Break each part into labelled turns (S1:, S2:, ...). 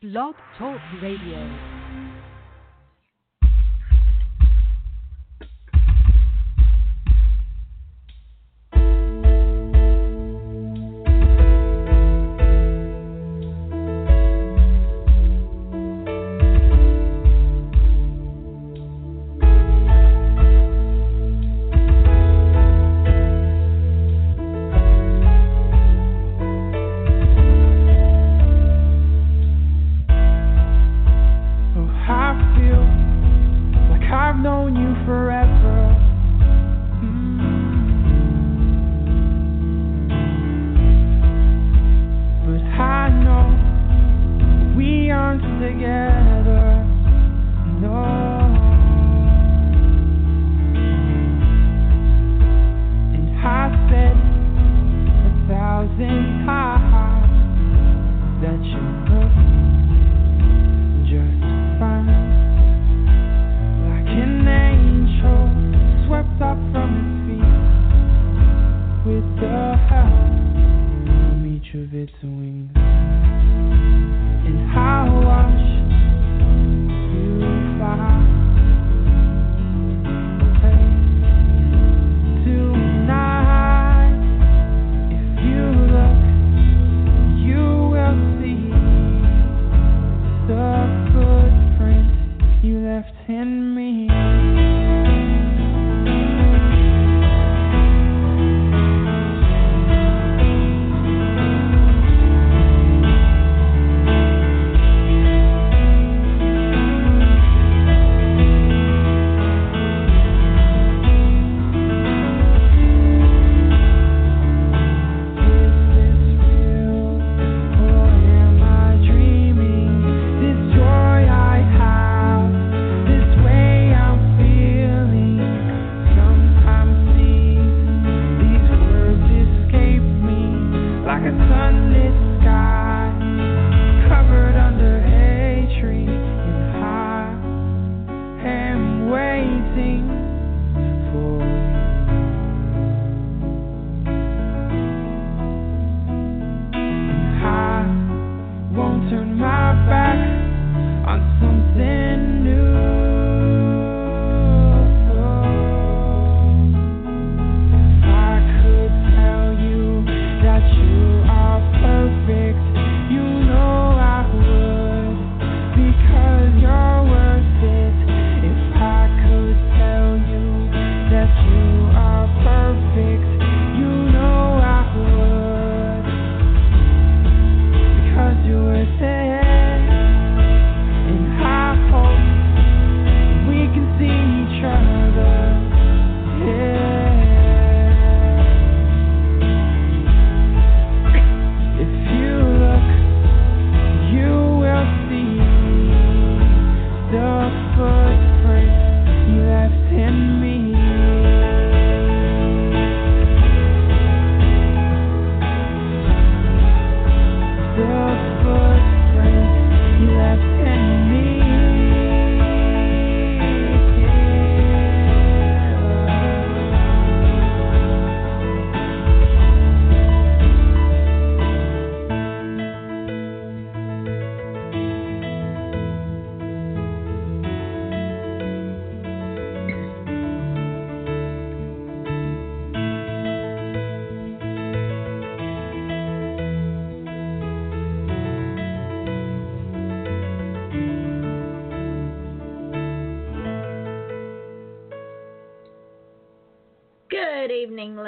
S1: Blog Talk Radio.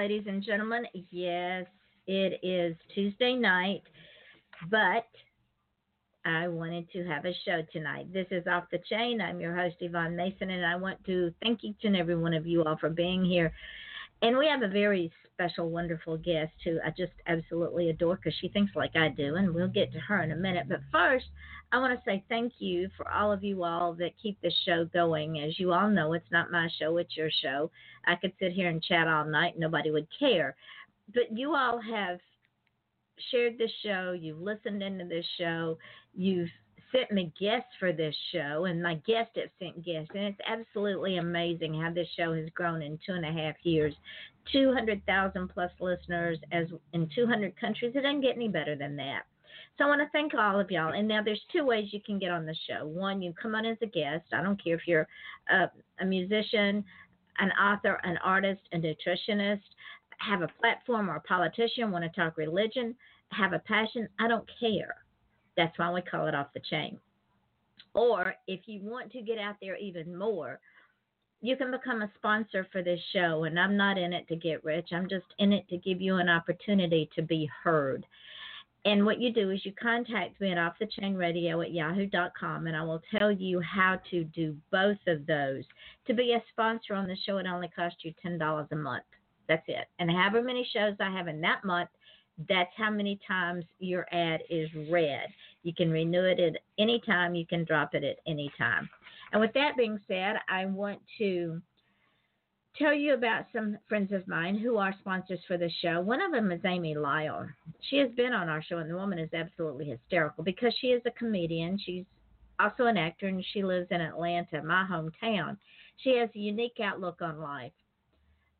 S2: Ladies and gentlemen. Yes, it is Tuesday night, but I wanted to have a show tonight. This is Off the Chain. I'm your host, Yvonne Mason, and I want to thank each and every one of you all for being here. And we have a very special, wonderful guest who I just absolutely adore because she thinks like I do, and we'll get to her in a minute. But first, I want to say thank you for all of you all that keep this show going. As you all know, it's not my show, it's your show. I could sit here and chat all night, nobody would care. But you all have shared this show, you've listened into this show, you've sent me guests for this show, and my guests have sent guests, and it's absolutely amazing how this show has grown in two and a half years. 200,000 plus listeners as in 200 countries. It doesn't get any better than that. So I want to thank all of y'all. And now there's two ways you can get on the show. One, you come on as a guest. I don't care if you're a, a musician, an author, an artist, a nutritionist, have a platform or a politician, want to talk religion, have a passion. I don't care. That's why we call it off the chain. Or if you want to get out there even more, you can become a sponsor for this show. And I'm not in it to get rich, I'm just in it to give you an opportunity to be heard. And what you do is you contact me at off the chain radio at yahoo.com, and I will tell you how to do both of those. To be a sponsor on the show, it only costs you $10 a month. That's it. And however many shows I have in that month, that's how many times your ad is read. You can renew it at any time, you can drop it at any time. And with that being said, I want to tell you about some friends of mine who are sponsors for the show. One of them is Amy Lyle. She has been on our show, and the woman is absolutely hysterical because she is a comedian. She's also an actor, and she lives in Atlanta, my hometown. She has a unique outlook on life.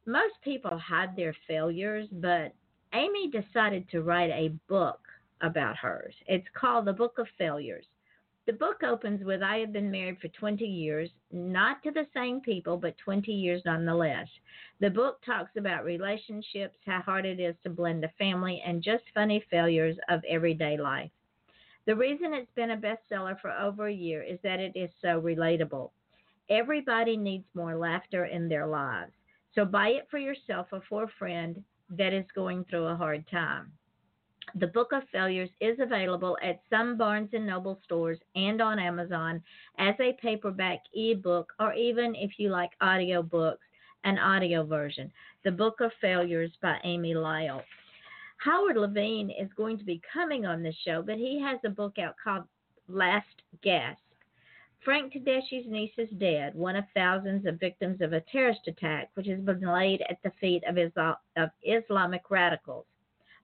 S2: Most people hide their failures, but Amy decided to write a book about hers. It's called The Book of Failures. The book opens with I have been married for 20 years, not to the same people, but 20 years nonetheless. The book talks about relationships, how hard it is to blend a family, and just funny failures of everyday life. The reason it's been a bestseller for over a year is that it is so relatable. Everybody needs more laughter in their lives. So buy it for yourself or for a friend that is going through a hard time. The Book of Failures is available at some Barnes and Noble stores and on Amazon as a paperback ebook or even if you like audio books, an audio version. The Book of Failures by Amy Lyle. Howard Levine is going to be coming on the show, but he has a book out called Last Gasp. Frank Tedeschi's niece is dead, one of thousands of victims of a terrorist attack which has been laid at the feet of, Islam- of Islamic radicals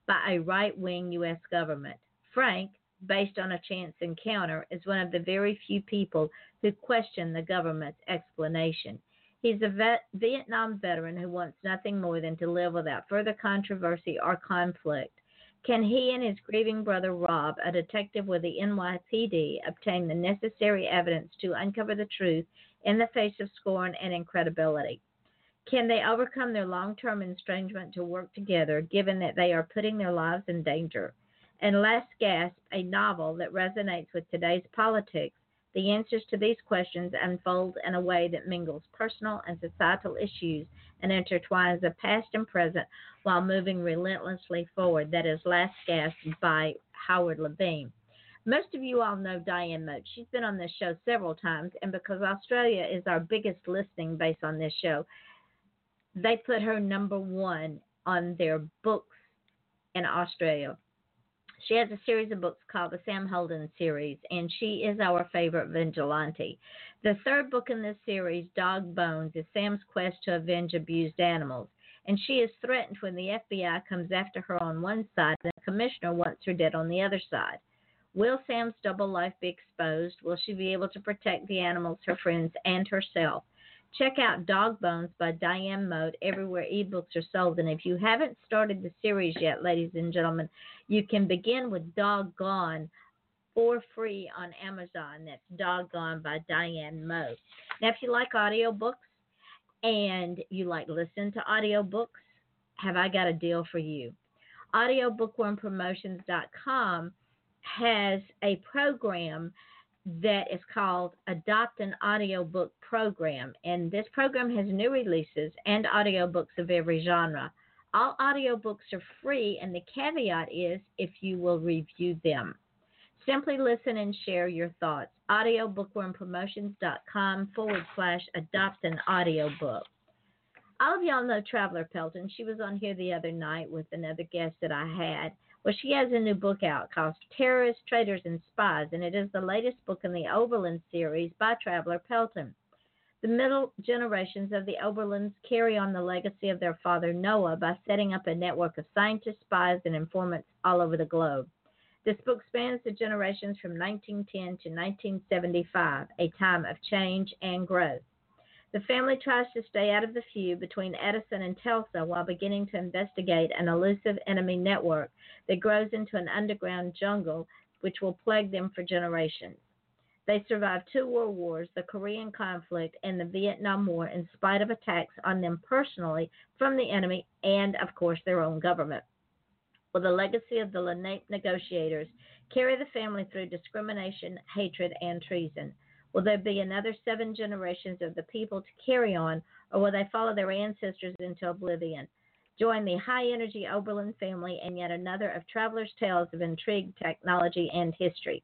S2: by a right wing U.S. government. Frank, based on a chance encounter, is one of the very few people who question the government's explanation. He's a vet, Vietnam veteran who wants nothing more than to live without further controversy or conflict. Can he and his grieving brother Rob, a detective with the NYPD, obtain the necessary evidence to uncover the truth in the face of scorn and incredibility? Can they overcome their long term estrangement to work together, given that they are putting their lives in danger? And Last Gasp, a novel that resonates with today's politics, the answers to these questions unfold in a way that mingles personal and societal issues and intertwines the past and present while moving relentlessly forward. That is Last Gasp by Howard Levine. Most of you all know Diane Moat. She's been on this show several times, and because Australia is our biggest listening base on this show, they put her number one on their books in Australia. She has a series of books called the Sam Holden series, and she is our favorite vigilante. The third book in this series, Dog Bones, is Sam's quest to avenge abused animals. And she is threatened when the FBI comes after her on one side and the commissioner wants her dead on the other side. Will Sam's double life be exposed? Will she be able to protect the animals, her friends, and herself? Check out Dog Bones by Diane Moat everywhere ebooks are sold. And if you haven't started the series yet, ladies and gentlemen, you can begin with Dog Gone for free on Amazon. That's Dog Gone by Diane Moat. Now, if you like audiobooks and you like listen to audiobooks, have I got a deal for you? AudioBookwormPromotions.com has a program that is called Adopt an Audiobook Program. And this program has new releases and audiobooks of every genre. All audiobooks are free, and the caveat is if you will review them. Simply listen and share your thoughts. Audiobookwormpromotions.com forward slash adopt an audiobook. All of y'all know Traveler Pelton. She was on here the other night with another guest that I had. Well, she has a new book out called Terrorists, Traitors, and Spies, and it is the latest book in the Oberlin series by Traveler Pelton. The middle generations of the Oberlins carry on the legacy of their father Noah by setting up a network of scientists, spies, and informants all over the globe. This book spans the generations from 1910 to 1975, a time of change and growth. The family tries to stay out of the feud between Edison and Tesla while beginning to investigate an elusive enemy network that grows into an underground jungle which will plague them for generations. They survived two world wars, the Korean conflict, and the Vietnam War, in spite of attacks on them personally from the enemy and, of course, their own government. Will the legacy of the Lenape negotiators carry the family through discrimination, hatred, and treason? Will there be another seven generations of the people to carry on, or will they follow their ancestors into oblivion? Join the high energy Oberlin family and yet another of travelers' tales of intrigue, technology, and history.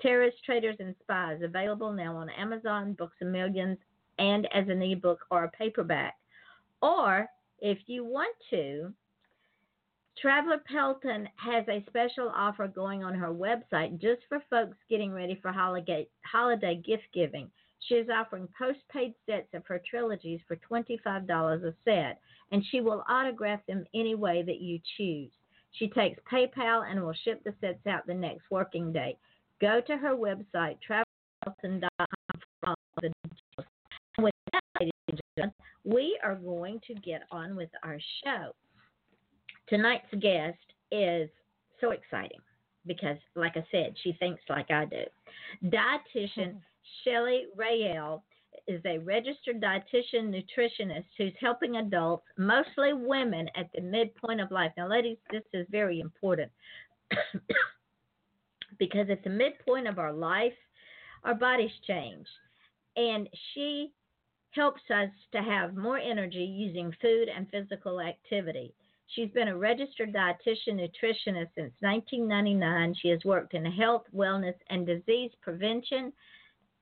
S2: Terrorists, Traitors, and Spies, available now on Amazon, Books a Millions, and as an ebook or a paperback. Or, if you want to, Traveler Pelton has a special offer going on her website just for folks getting ready for holiday, holiday gift giving. She is offering postpaid sets of her trilogies for $25 a set, and she will autograph them any way that you choose. She takes PayPal and will ship the sets out the next working day. Go to her website, travelpelton.com for all the details. And with that, ladies and gentlemen, we are going to get on with our show. Tonight's guest is so exciting because, like I said, she thinks like I do. Dietitian mm-hmm. Shelley Rael is a registered dietitian nutritionist who's helping adults, mostly women, at the midpoint of life. Now, ladies, this is very important because at the midpoint of our life, our bodies change. And she helps us to have more energy using food and physical activity. She's been a registered dietitian nutritionist since 1999. She has worked in health, wellness, and disease prevention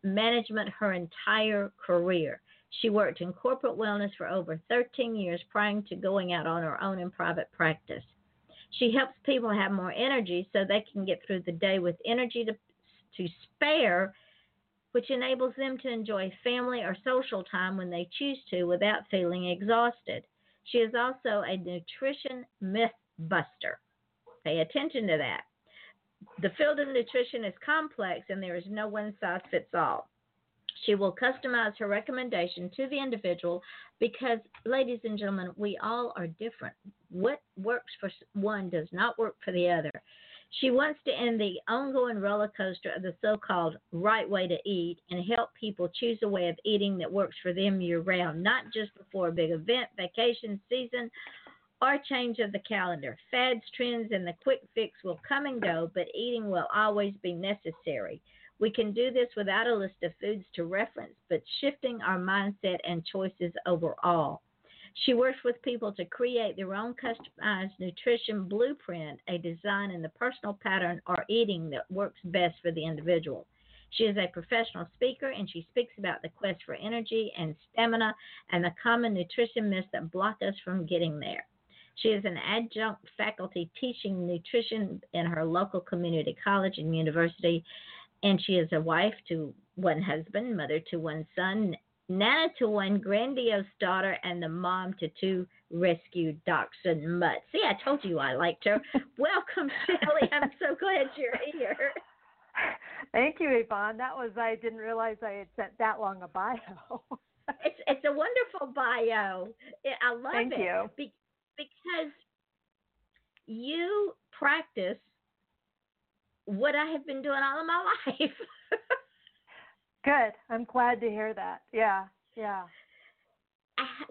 S2: management her entire career. She worked in corporate wellness for over 13 years prior to going out on her own in private practice. She helps people have more energy so they can get through the day with energy to, to spare, which enables them to enjoy family or social time when they choose to without feeling exhausted. She is also a nutrition myth buster. Pay attention to that. The field of nutrition is complex and there is no one size fits all. She will customize her recommendation to the individual because, ladies and gentlemen, we all are different. What works for one does not work for the other. She wants to end the ongoing roller coaster of the so called right way to eat and help people choose a way of eating that works for them year round, not just before a big event, vacation season, or change of the calendar. Fads, trends, and the quick fix will come and go, but eating will always be necessary. We can do this without a list of foods to reference, but shifting our mindset and choices overall. She works with people to create their own customized nutrition blueprint, a design in the personal pattern or eating that works best for the individual. She is a professional speaker and she speaks about the quest for energy and stamina and the common nutrition myths that block us from getting there. She is an adjunct faculty teaching nutrition in her local community college and university and she is a wife to one husband, mother to one son, nana to one grandiose daughter, and the mom to two rescued dachshund mutts. See, I told you I liked her. Welcome, Shelley. I'm so glad you're here.
S3: Thank you, Yvonne. That was I didn't realize I had sent that long a bio.
S2: it's it's a wonderful bio. I love
S3: Thank
S2: it.
S3: you.
S2: Be- because you practice what I have been doing all of my life.
S3: Good. I'm glad to hear that. Yeah. Yeah.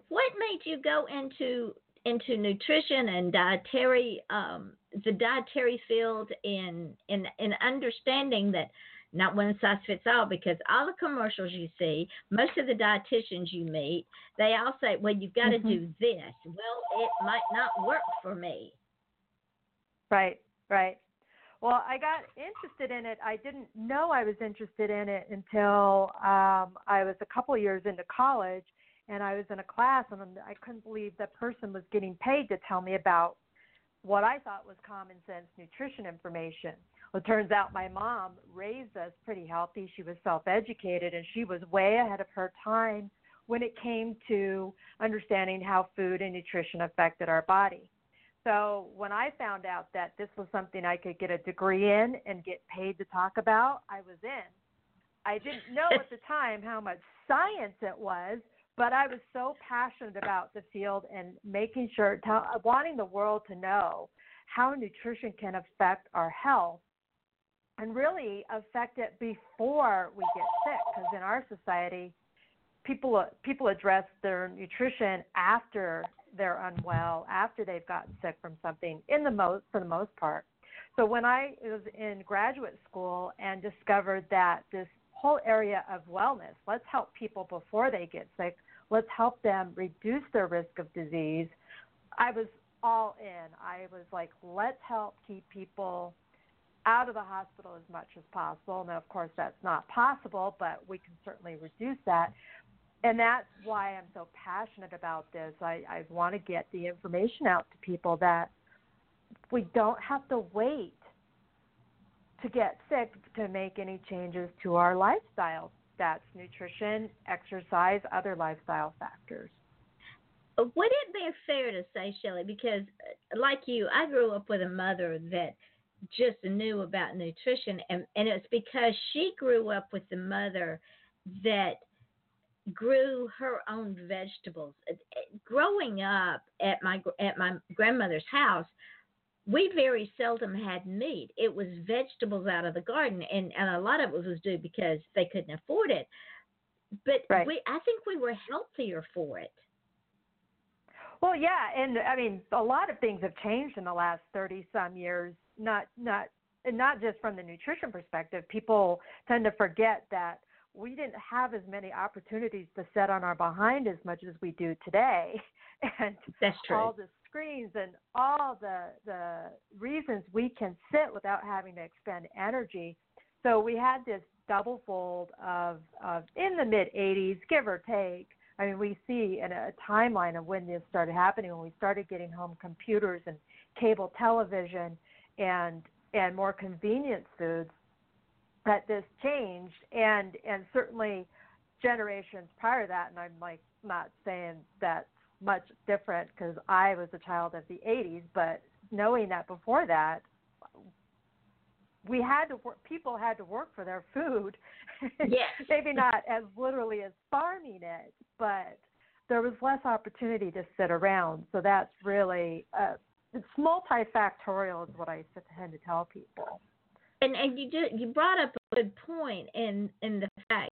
S2: What made you go into into nutrition and dietary um, the dietary field in in in understanding that not one size fits all because all the commercials you see, most of the dietitians you meet, they all say, "Well, you've got
S3: Mhm.
S2: to do this." Well, it might not work for me.
S3: Right. Right. Well, I got interested in it. I didn't know I was interested in it until um, I was a couple years into college, and I was in a class, and I couldn't believe that person was getting paid to tell me about what I thought was common sense nutrition information. Well, it turns out my mom raised us pretty healthy. She was self educated, and she was way ahead of her time when it came to understanding how food and nutrition affected our body. So when I found out that this was something I could get a degree in and get paid to talk about, I was in. I didn't know at the time how much science it was, but I was so passionate about the field and making sure, tell, wanting the world to know how nutrition can affect our health. and really affect it before we get sick because in our society people people address their nutrition after they're unwell after they've gotten sick from something in the most for the most part so when i was in graduate school and discovered that this whole area of wellness let's help people before they get sick let's help them reduce their risk of disease i was all in i was like let's help keep people out of the hospital as much as possible. Now, of course, that's not possible, but we can certainly reduce that. And that's why I'm so passionate about this. I, I want to get the information out to people that we don't have to wait to get sick to make any changes to our lifestyle. That's nutrition, exercise, other lifestyle factors.
S2: Would it be fair to say, Shelley, because like you, I grew up with a mother that – just knew about nutrition and, and it's because she grew up with the mother that grew her own vegetables uh, uh, growing up at my at my grandmother's house we very seldom had meat it was vegetables out of the garden and, and a lot of it was due because they couldn't afford it but
S3: right.
S2: we i think we were healthier for it
S3: well yeah and i mean a lot of things have changed in the last 30 some years not not and not just from the nutrition perspective. People tend to forget that we didn't have as many opportunities to sit on our behind as much as we do today, and
S2: that's true.
S3: All the screens and all the the reasons we can sit without having to expend energy. So we had this double fold of, of in the mid 80s, give or take. I mean, we see in a timeline of when this started happening, when we started getting home computers and cable television, and and more convenient foods that this changed and and certainly generations prior to that and I'm like not saying that's much different because I was a child of the 80s but knowing that before that we had to work people had to work for their food.
S2: Yes.
S3: Maybe not as literally as farming it but there was less opportunity to sit around. So that's really a, it's multifactorial is what I tend to tell people.
S2: And and you you brought up good point in in the fact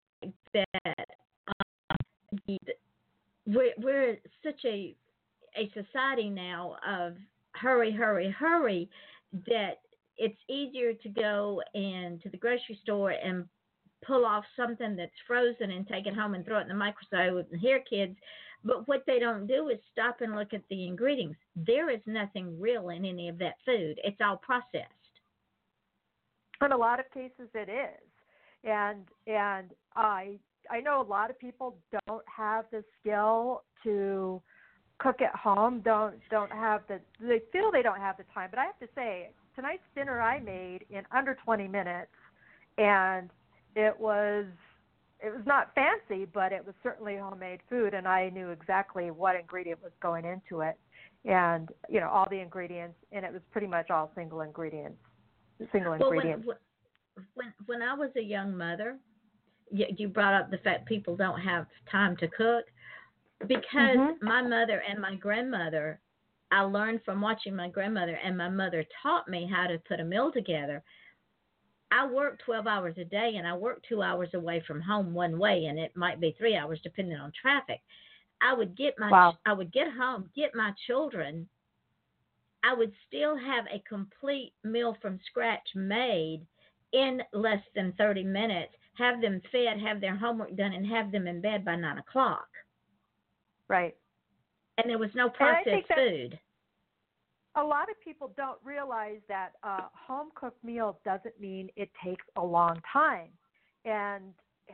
S2: that um, we're we're such a a society now of hurry hurry hurry that it's easier to go into the grocery store and pull off something that's frozen and take it home and throw it in the microwave. And here, kids, but what they don't do is stop and look at the ingredients. There is nothing real in any of that food. It's all processed.
S3: In a lot of cases, it is, and and I I know a lot of people don't have the skill to cook at home. Don't don't have the they feel they don't have the time. But I have to say, tonight's dinner I made in under 20 minutes, and it was it was not fancy, but it was certainly homemade food, and I knew exactly what ingredient was going into it, and you know all the ingredients, and it was pretty much all single ingredients, single
S2: well,
S3: ingredients.
S2: When, when when I was a young mother, you, you brought up the fact people don't have time to cook because
S3: mm-hmm.
S2: my mother and my grandmother, I learned from watching my grandmother, and my mother taught me how to put a meal together I work 12 hours a day and I work two hours away from home one way, and it might be three hours depending on traffic. I would get my
S3: wow.
S2: I would get home, get my children. I would still have a complete meal from scratch made in less than 30 minutes, have them fed, have their homework done, and have them in bed by nine o'clock.
S3: Right.
S2: And there was no processed food
S3: a lot of people don't realize that a home cooked meal doesn't mean it takes a long time and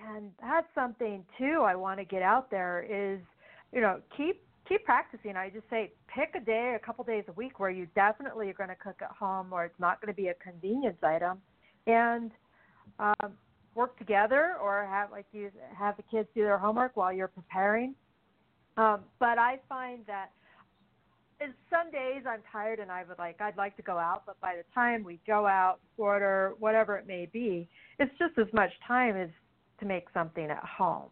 S3: and that's something too i want to get out there is you know keep keep practicing. I just say pick a day a couple days a week where you definitely are going to cook at home or it's not going to be a convenience item. And um, work together or have like you have the kids do their homework while you're preparing. Um, but i find that and some days I'm tired and I would like I'd like to go out, but by the time we go out, order whatever it may be, it's just as much time as to make something at home.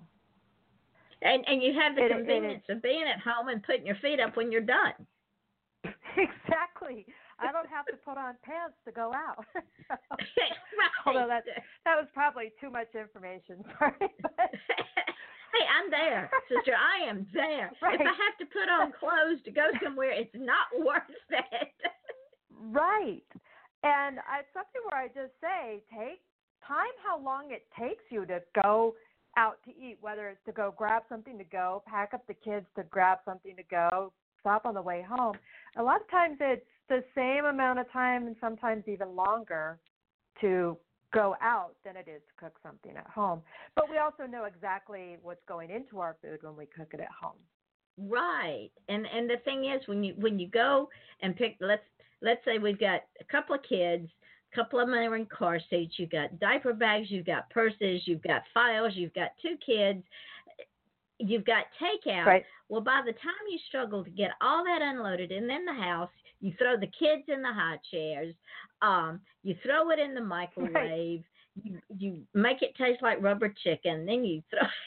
S2: And and you have the
S3: it,
S2: convenience
S3: it,
S2: of being at home and putting your feet up when you're done.
S3: Exactly. I don't have to put on pants to go out.
S2: right.
S3: Although that that was probably too much information. Sorry.
S2: hey, I'm there, sister. I am there.
S3: Right.
S2: If I have to put on clothes to go somewhere, it's not worth it.
S3: right. And I, it's something where I just say, take time how long it takes you to go out to eat, whether it's to go grab something to go, pack up the kids to grab something to go, stop on the way home. A lot of times it's the same amount of time and sometimes even longer to go out than it is to cook something at home. But we also know exactly what's going into our food when we cook it at home.
S2: Right. And and the thing is when you when you go and pick let's let's say we've got a couple of kids, couple of them are in car seats, you've got diaper bags, you've got purses, you've got files, you've got two kids, you've got takeout.
S3: Right.
S2: Well, by the time you struggle to get all that unloaded and then the house, you throw the kids in the high chairs, um, you throw it in the microwave, you you make it taste like rubber chicken, then you throw it.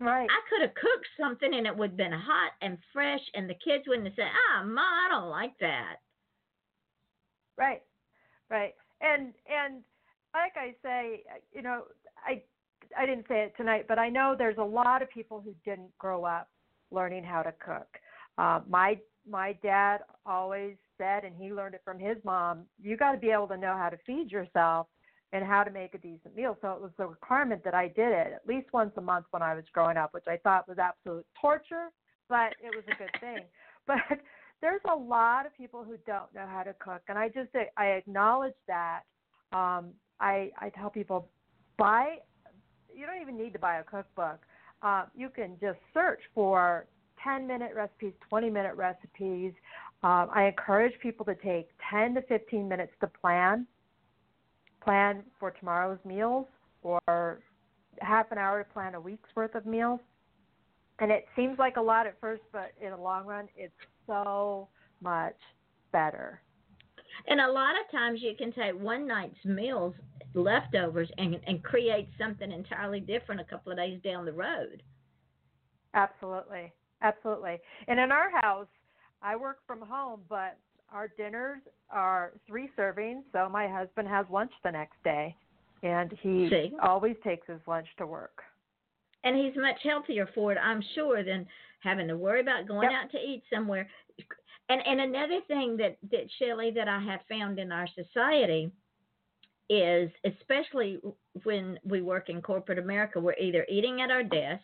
S3: Right.
S2: I could have cooked something and it would have been hot and fresh, and the kids wouldn't have said, "Ah, ma, I don't like that."
S3: Right, right, and and like I say, you know, I I didn't say it tonight, but I know there's a lot of people who didn't grow up learning how to cook. Uh, my my dad always said, and he learned it from his mom, you got to be able to know how to feed yourself and how to make a decent meal. So it was a requirement that I did it at least once a month when I was growing up, which I thought was absolute torture, but it was a good thing. But there's a lot of people who don't know how to cook, and I just I acknowledge that. Um, I I tell people buy. You don't even need to buy a cookbook. Uh, you can just search for 10 minute recipes, 20 minute recipes. Um, I encourage people to take 10 to 15 minutes to plan. Plan for tomorrow's meals or half an hour to plan a week's worth of meals. And it seems like a lot at first, but in the long run, it's so much better.
S2: And a lot of times you can take one night's meals, leftovers, and and create something entirely different a couple of days down the road.
S3: Absolutely, absolutely. And in our house, I work from home, but our dinners are three servings, so my husband has lunch the next day, and he
S2: See?
S3: always takes his lunch to work.
S2: And he's much healthier for it, I'm sure, than having to worry about going
S3: Yep.
S2: out to eat somewhere. And and another thing that that Shelley that I have found in our society is especially when we work in corporate America, we're either eating at our desk,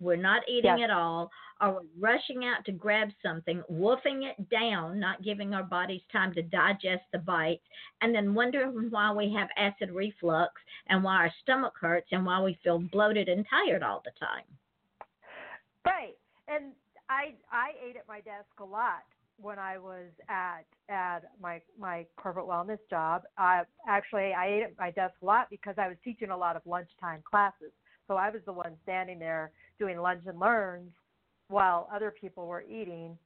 S2: we're not eating
S3: Yes.
S2: at all, or we're rushing out to grab something, wolfing it down, not giving our bodies time to digest the bite, and then wondering why we have acid reflux and why our stomach hurts and why we feel bloated and tired all the time.
S3: Right. And I I ate at my desk a lot when I was at at my my corporate wellness job. I actually I ate at my desk a lot because I was teaching a lot of lunchtime classes. So I was the one standing there doing lunch and learns while other people were eating.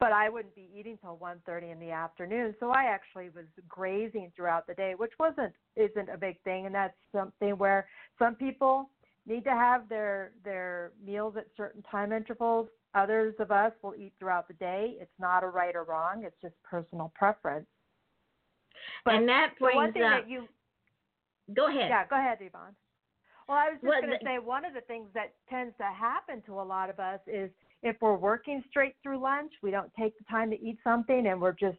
S3: But I wouldn't be eating till one thirty in the afternoon. So I actually was grazing throughout the day, which wasn't isn't a big thing and that's something where some people need to have their their meals at certain time intervals. Others of us will eat throughout the day. It's not a right or wrong. It's just personal preference. But
S2: and that
S3: the one thing
S2: up.
S3: that you
S2: go ahead.
S3: yeah, go ahead, Yvonne. Well, I was just
S2: Well,
S3: going to say one of the things that tends to happen to a lot of us is if we're working straight through lunch, we don't take the time to eat something, and we're just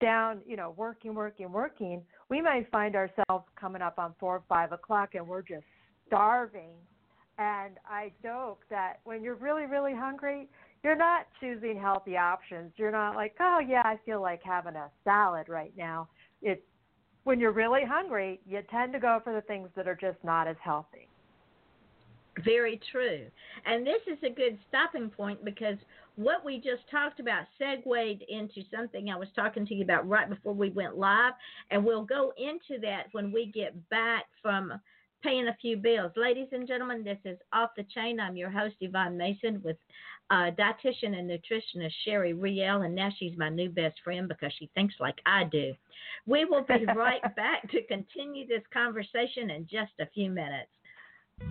S3: down, you know, working, working, working. We might find ourselves coming up on four or five o'clock, and we're just starving. And I joke that when you're really, really hungry, you're not choosing healthy options. You're not like, oh yeah, I feel like having a salad right now. It's when you're really hungry, you tend to go for the things that are just not as healthy.
S2: Very true. And this is a good stopping point because what we just talked about segued into something I was talking to you about right before we went live. And we'll go into that when we get back from paying a few bills. Ladies and gentlemen, this is Off the Chain. I'm your host, Yvonne Mason, with uh, dietitian and nutritionist Sherry Rael. And now she's my new best friend because she thinks like I do. We will be right back to continue this conversation in just a few minutes.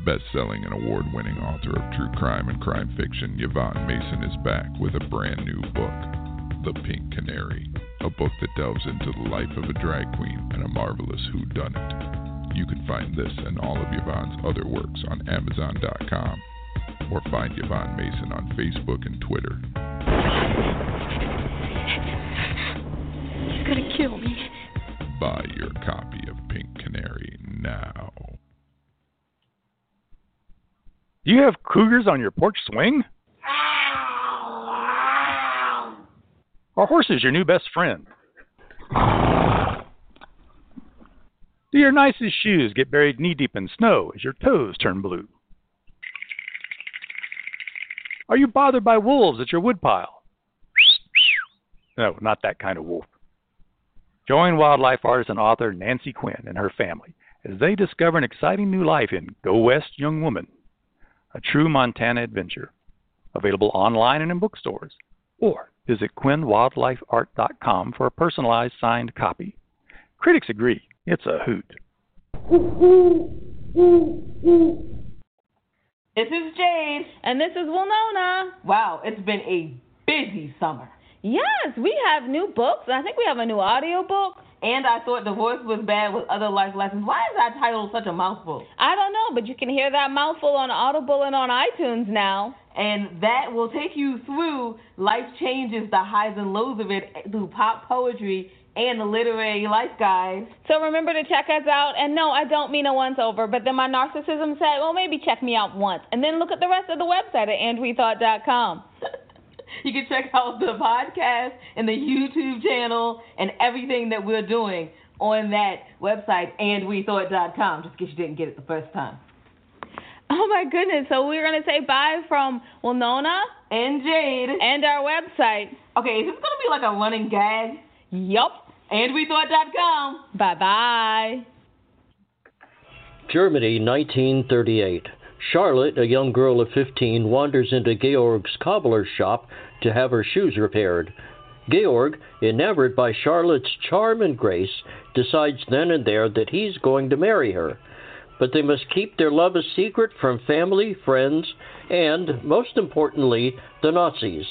S4: Best-selling and award-winning author of true crime and crime fiction, Yvonne Mason is back with a brand new book, The Pink Canary, a book that delves into the life of a drag queen and a marvelous whodunit. You can find this and all of Yvonne's other works on Amazon.com or find Yvonne Mason on Facebook and Twitter.
S1: You're gonna kill me.
S4: Buy your copy of Pink Canary now.
S5: Do you have cougars on your porch swing? Are horses your new best friend? Do your nicest shoes get buried knee deep in snow as your toes turn blue? Are you bothered by wolves at your woodpile? No, not that kind of wolf. Join wildlife artist and author Nancy Quinn and her family as they discover an exciting new life in Go West Young Woman, a true Montana adventure. Available online and in bookstores. Or visit quinnwildlifeart.com for a personalized signed copy. Critics agree, it's a hoot.
S6: This is Jade.
S7: And this is Winona.
S6: Wow, it's been a busy summer.
S7: Yes, we have new books. I think we have a new audio book.
S6: And I thought divorce was bad with other life lessons. Why is that title such a mouthful?
S7: I don't know, but you can hear that mouthful on Audible and on iTunes now.
S6: And that will take you through life changes, the highs and lows of it, through pop poetry and the literary life guides.
S7: So remember to check us out. And no, I don't mean a once over, but then my narcissism said, well, maybe check me out once. And then look at the rest of the website at andwethought.com.
S6: You can check out the podcast and the YouTube channel and everything that we're doing on that website, andwethought.com, just in case you didn't get it the first time.
S7: Oh my goodness. So we're going to say bye from Winona
S6: And Jade.
S7: and our website.
S6: Okay, is this going to be like a running gag?
S7: Yup.
S6: Andwethought.com.
S7: Bye bye.
S8: Germany, 1938. Charlotte, a young girl of 15, wanders into Georg's cobbler's shop to have her shoes repaired. Georg, enamored by Charlotte's charm and grace, decides then and there that he's going to marry her. But they must keep their love a secret from family, friends, and, most importantly, the Nazis.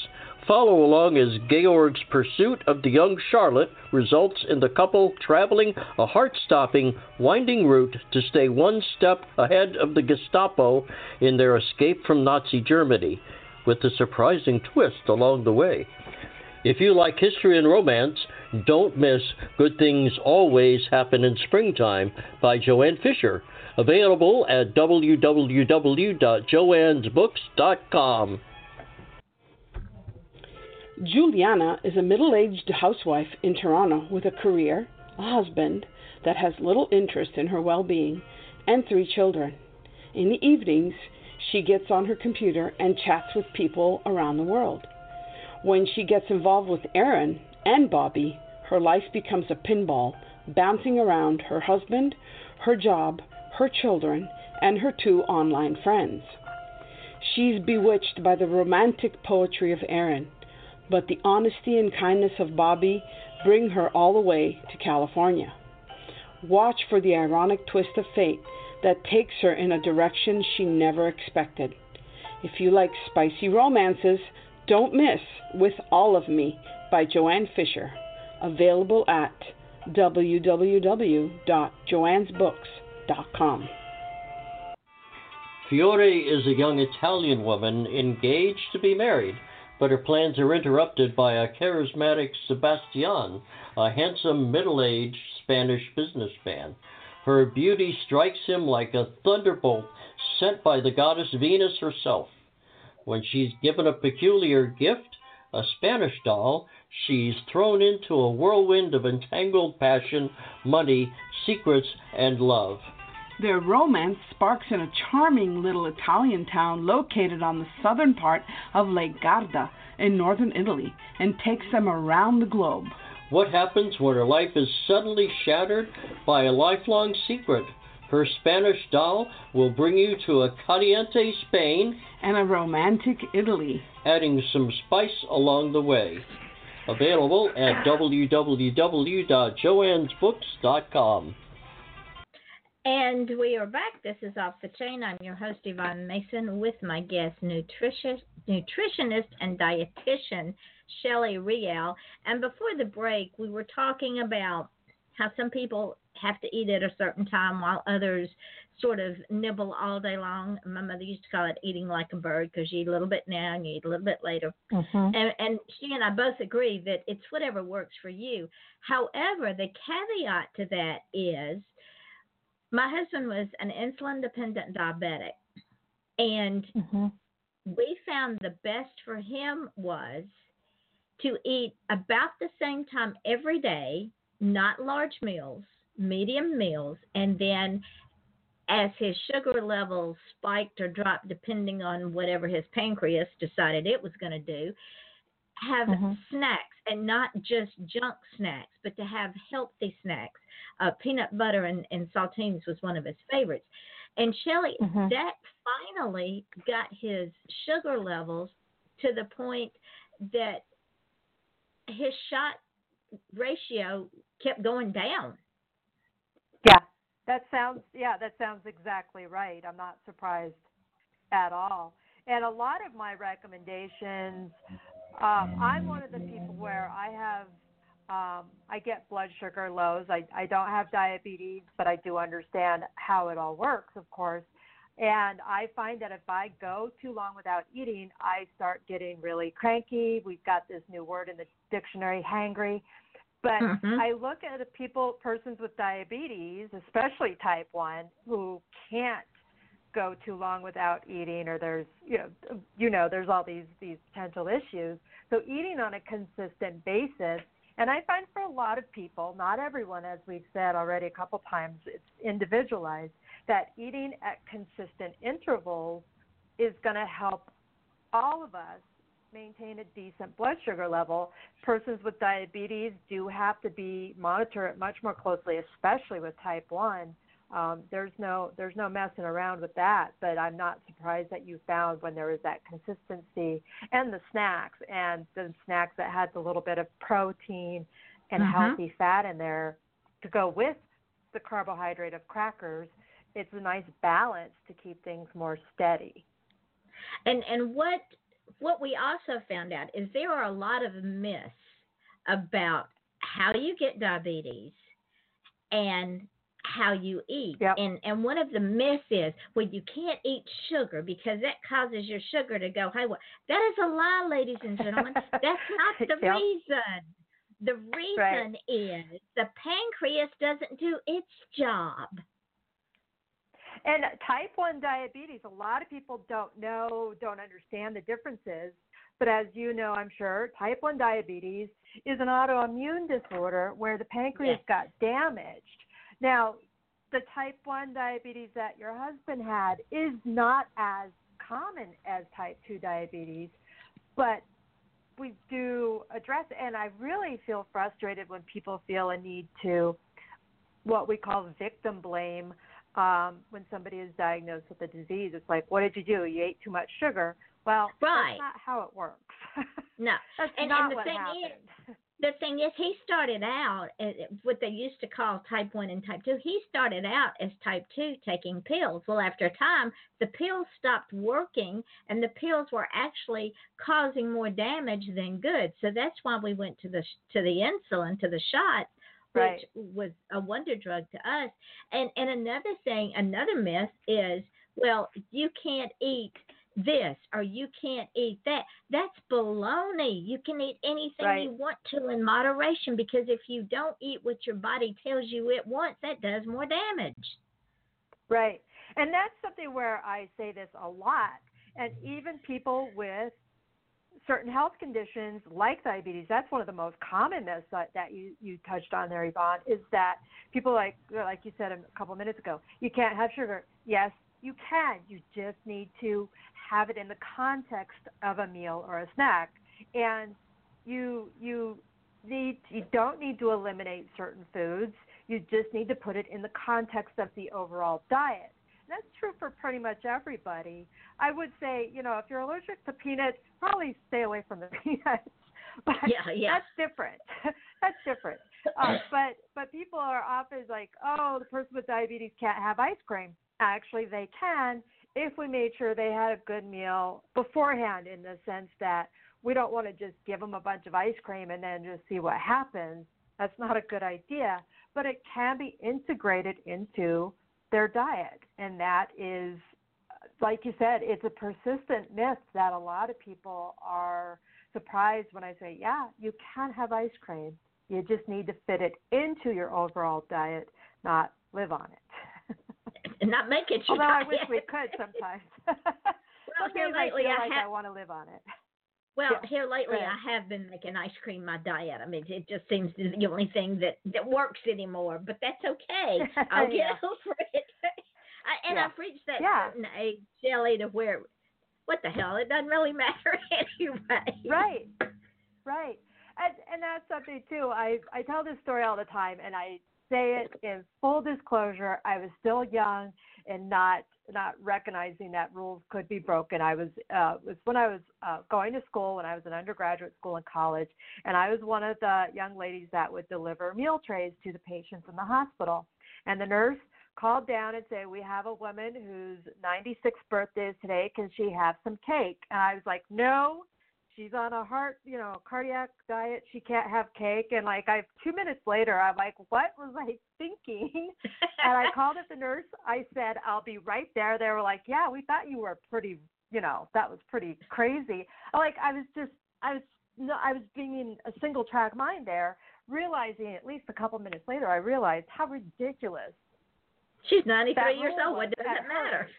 S8: Follow along as Georg's pursuit of the young Charlotte results in the couple traveling a heart stopping, winding route to stay one step ahead of the Gestapo in their escape from Nazi Germany, with a surprising twist along the way. If you like history and romance, don't miss Good Things Always Happen in Springtime by Joanne Fisher. Available at www.joannesbooks.com.
S9: Juliana is a middle aged housewife in Toronto with a career, a husband that has little interest in her well being, and three children. In the evenings, she gets on her computer and chats with people around the world. When she gets involved with Aaron and Bobby, her life becomes a pinball, bouncing around her husband, her job, her children, and her two online friends. She's bewitched by the romantic poetry of Aaron, but the honesty and kindness of Bobby bring her all the way to California. Watch for the ironic twist of fate that takes her in a direction she never expected. If you like spicy romances, don't miss With All of Me by Joanne Fisher, available at www.joannesbooks.com.
S8: Fiore is a young Italian woman engaged to be married, but her plans are interrupted by a charismatic Sebastian, a handsome middle aged Spanish businessman. Her beauty strikes him like a thunderbolt sent by the goddess Venus herself. When she's given a peculiar gift, a Spanish doll, she's thrown into a whirlwind of entangled passion, money, secrets, and love.
S10: Their romance sparks in a charming little Italian town located on the southern part of Lake Garda in northern Italy and takes them around the globe.
S8: What happens when her life is suddenly shattered by a lifelong secret? Her Spanish doll will bring you to a caliente Spain
S10: and a romantic Italy,
S8: adding some spice along the way. Available at www.joannesbooks.com.
S2: And we are back. This is Off the Chain. I'm your host, Yvonne Mason, with my guest, nutritionist, nutritionist and dietitian Shelley Rael. And before the break, we were talking about how some people have to eat at a certain time while others sort of nibble all day long. My mother used to call it eating like a bird because you eat a little bit now and you eat a little bit later.
S3: Mm-hmm.
S2: And, and she and I both agree that it's whatever works for you. However, the caveat to that is my husband was an insulin dependent diabetic. And
S3: Mm-hmm.
S2: we found the best for him was to eat about the same time every day, not large meals, medium meals, and then as his sugar levels spiked or dropped, depending on whatever his pancreas decided it was going to do, have
S3: Mhm.
S2: snacks and not just junk snacks, but to have healthy snacks. Uh, peanut butter and, and saltines was one of his favorites. And Shelley,
S3: Mhm.
S2: that finally got his sugar levels to the point that his shot ratio kept going down.
S3: Yeah, that sounds yeah, that sounds exactly right. I'm not surprised at all. And a lot of my recommendations, um, I'm one of the people where I have um, I get blood sugar lows. I, I don't have diabetes, but I do understand how it all works, of course. And I find that if I go too long without eating, I start getting really cranky. We've got this new word in the dictionary, hangry. But
S2: Mhm.
S3: I look at people, persons with diabetes, especially type one, who can't go too long without eating, or there's, you know, you know, there's all these these potential issues. So eating on a consistent basis, and I find for a lot of people, not everyone, as we've said already a couple times, it's individualized. That eating at consistent intervals is going to help all of us maintain a decent blood sugar level. Persons with diabetes do have to be monitored much more closely, especially with type one. Um, there's no there's no messing around with that. But I'm not surprised that you found when there was that consistency and the snacks and the snacks that had the little bit of protein and
S2: Mhm.
S3: healthy fat in there to go with the carbohydrate of crackers. It's a nice balance to keep things more steady.
S2: And and what what we also found out is there are a lot of myths about how you get diabetes and how you eat.
S3: Yep.
S2: And and one of the myths is well you can't eat sugar because that causes your sugar to go haywire. That is a lie, ladies and gentlemen. That's not the
S3: Yep.
S2: reason. The reason is the pancreas doesn't do its job.
S3: And type 1 diabetes, a lot of people don't know, don't understand the differences. But as you know, I'm sure, type 1 diabetes is an autoimmune disorder where the pancreas
S2: Yes.
S3: got damaged. Now, the type 1 diabetes that your husband had is not as common as type 2 diabetes, but we do address it. And I really feel frustrated when people feel a need to what we call victim blame um, when somebody is diagnosed with a disease. It's like, what did you do? You ate too much sugar. Well,
S2: Right.
S3: that's not how it works.
S2: No.
S3: that's
S2: And-
S3: not
S2: and the
S3: what
S2: thing
S3: happened.
S2: the thing is, he started out what they used to call type 1 and type 2. He started out as type 2 taking pills. Well, after a time, the pills stopped working and the pills were actually causing more damage than good. So that's why we went to the to the insulin, to the shot, which
S3: Right.
S2: was a wonder drug to us. And and another thing, another myth is, well, you can't eat this or you can't eat that. That's baloney. You can eat anything
S3: Right.
S2: you want to in moderation because if you don't eat what your body tells you it wants, that does more damage.
S3: Right. And that's something where I say this a lot. And even people with certain health conditions like diabetes, that's one of the most common myths that, that you, you touched on there, Yvonne, is that people like like you said a couple minutes ago, you can't have sugar. Yes, you can. You just need to have it in the context of a meal or a snack. And you you need you don't need to eliminate certain foods. You just need to put it in the context of the overall diet. And that's true for pretty much everybody. I would say, you know, if you're allergic to peanuts, probably stay away from the peanuts. But
S2: Yeah, yeah.
S3: that's different. that's different. Uh, but but people are often like, oh, the person with diabetes can't have ice cream. Actually, they can if we made sure they had a good meal beforehand, in the sense that we don't want to just give them a bunch of ice cream and then just see what happens. That's not a good idea, but it can be integrated into their diet. And that is, like you said, it's a persistent myth that a lot of people are surprised when I say, yeah, you can have ice cream. You just need to fit it into your overall diet, not live on it.
S2: And not make it
S3: Although I wish we could sometimes.
S2: well, here lately I
S3: like
S2: have
S3: I want to live on it.
S2: Well,
S3: Yeah,
S2: here lately. I have been making ice cream my diet. I mean, it just seems to be the only thing that that works anymore. But that's okay. I'll get
S3: Yeah.
S2: over it. I, and
S3: Yeah.
S2: I've reached that
S3: Yeah.
S2: certain age, Shelley, to where, what the hell? It doesn't really matter anyway.
S3: Right. Right. And and that's something too. I I tell this story all the time and I say it in full disclosure. I was still young and not not recognizing that rules could be broken. I was uh was when I was uh going to school when I was in undergraduate school and college and I was one of the young ladies that would deliver meal trays to the patients in the hospital. And the nurse called down and said, "We have a woman whose 96th birthday is today. Can she have some cake?" And I was like, "No, she's on a heart, you know, cardiac diet. She can't have cake. And like I two minutes later I'm like, What was I thinking? and I called up the nurse. I said, I'll be right there. They were like, Yeah, we thought you were pretty you know, that was pretty crazy. Like I was just I was no I was being in a single track mind there, realizing at least a couple minutes later I realized how ridiculous
S2: She's 93 years old. What does
S3: at
S2: it matter?
S3: her.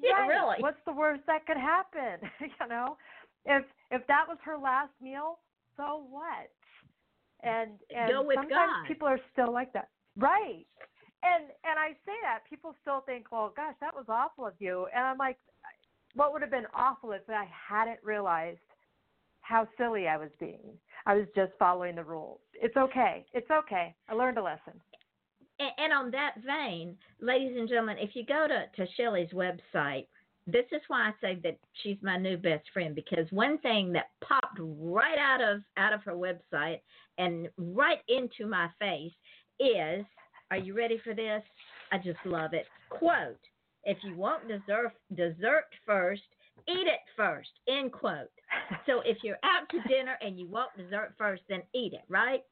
S2: Yeah,
S3: Right.
S2: really.
S3: What's the worst that could happen? you know, if if that was her last meal, so what? And and
S2: Go
S3: sometimes
S2: God.
S3: people are still like that, right? And and I say that people still think, well, gosh, that was awful of you. And I'm like, what would have been awful if I hadn't realized how silly I was being? I was just following the rules. It's okay. It's okay. I learned a lesson.
S2: And, and on that vein, ladies and gentlemen, if you go to, to Shelley's website, this is why I say that she's my new best friend because one thing that popped right out of out of her website and right into my face is are you ready for this? I just love it. Quote, if you want dessert dessert first, eat it first. End quote. So if you're out to dinner and you want dessert first, then eat it, right?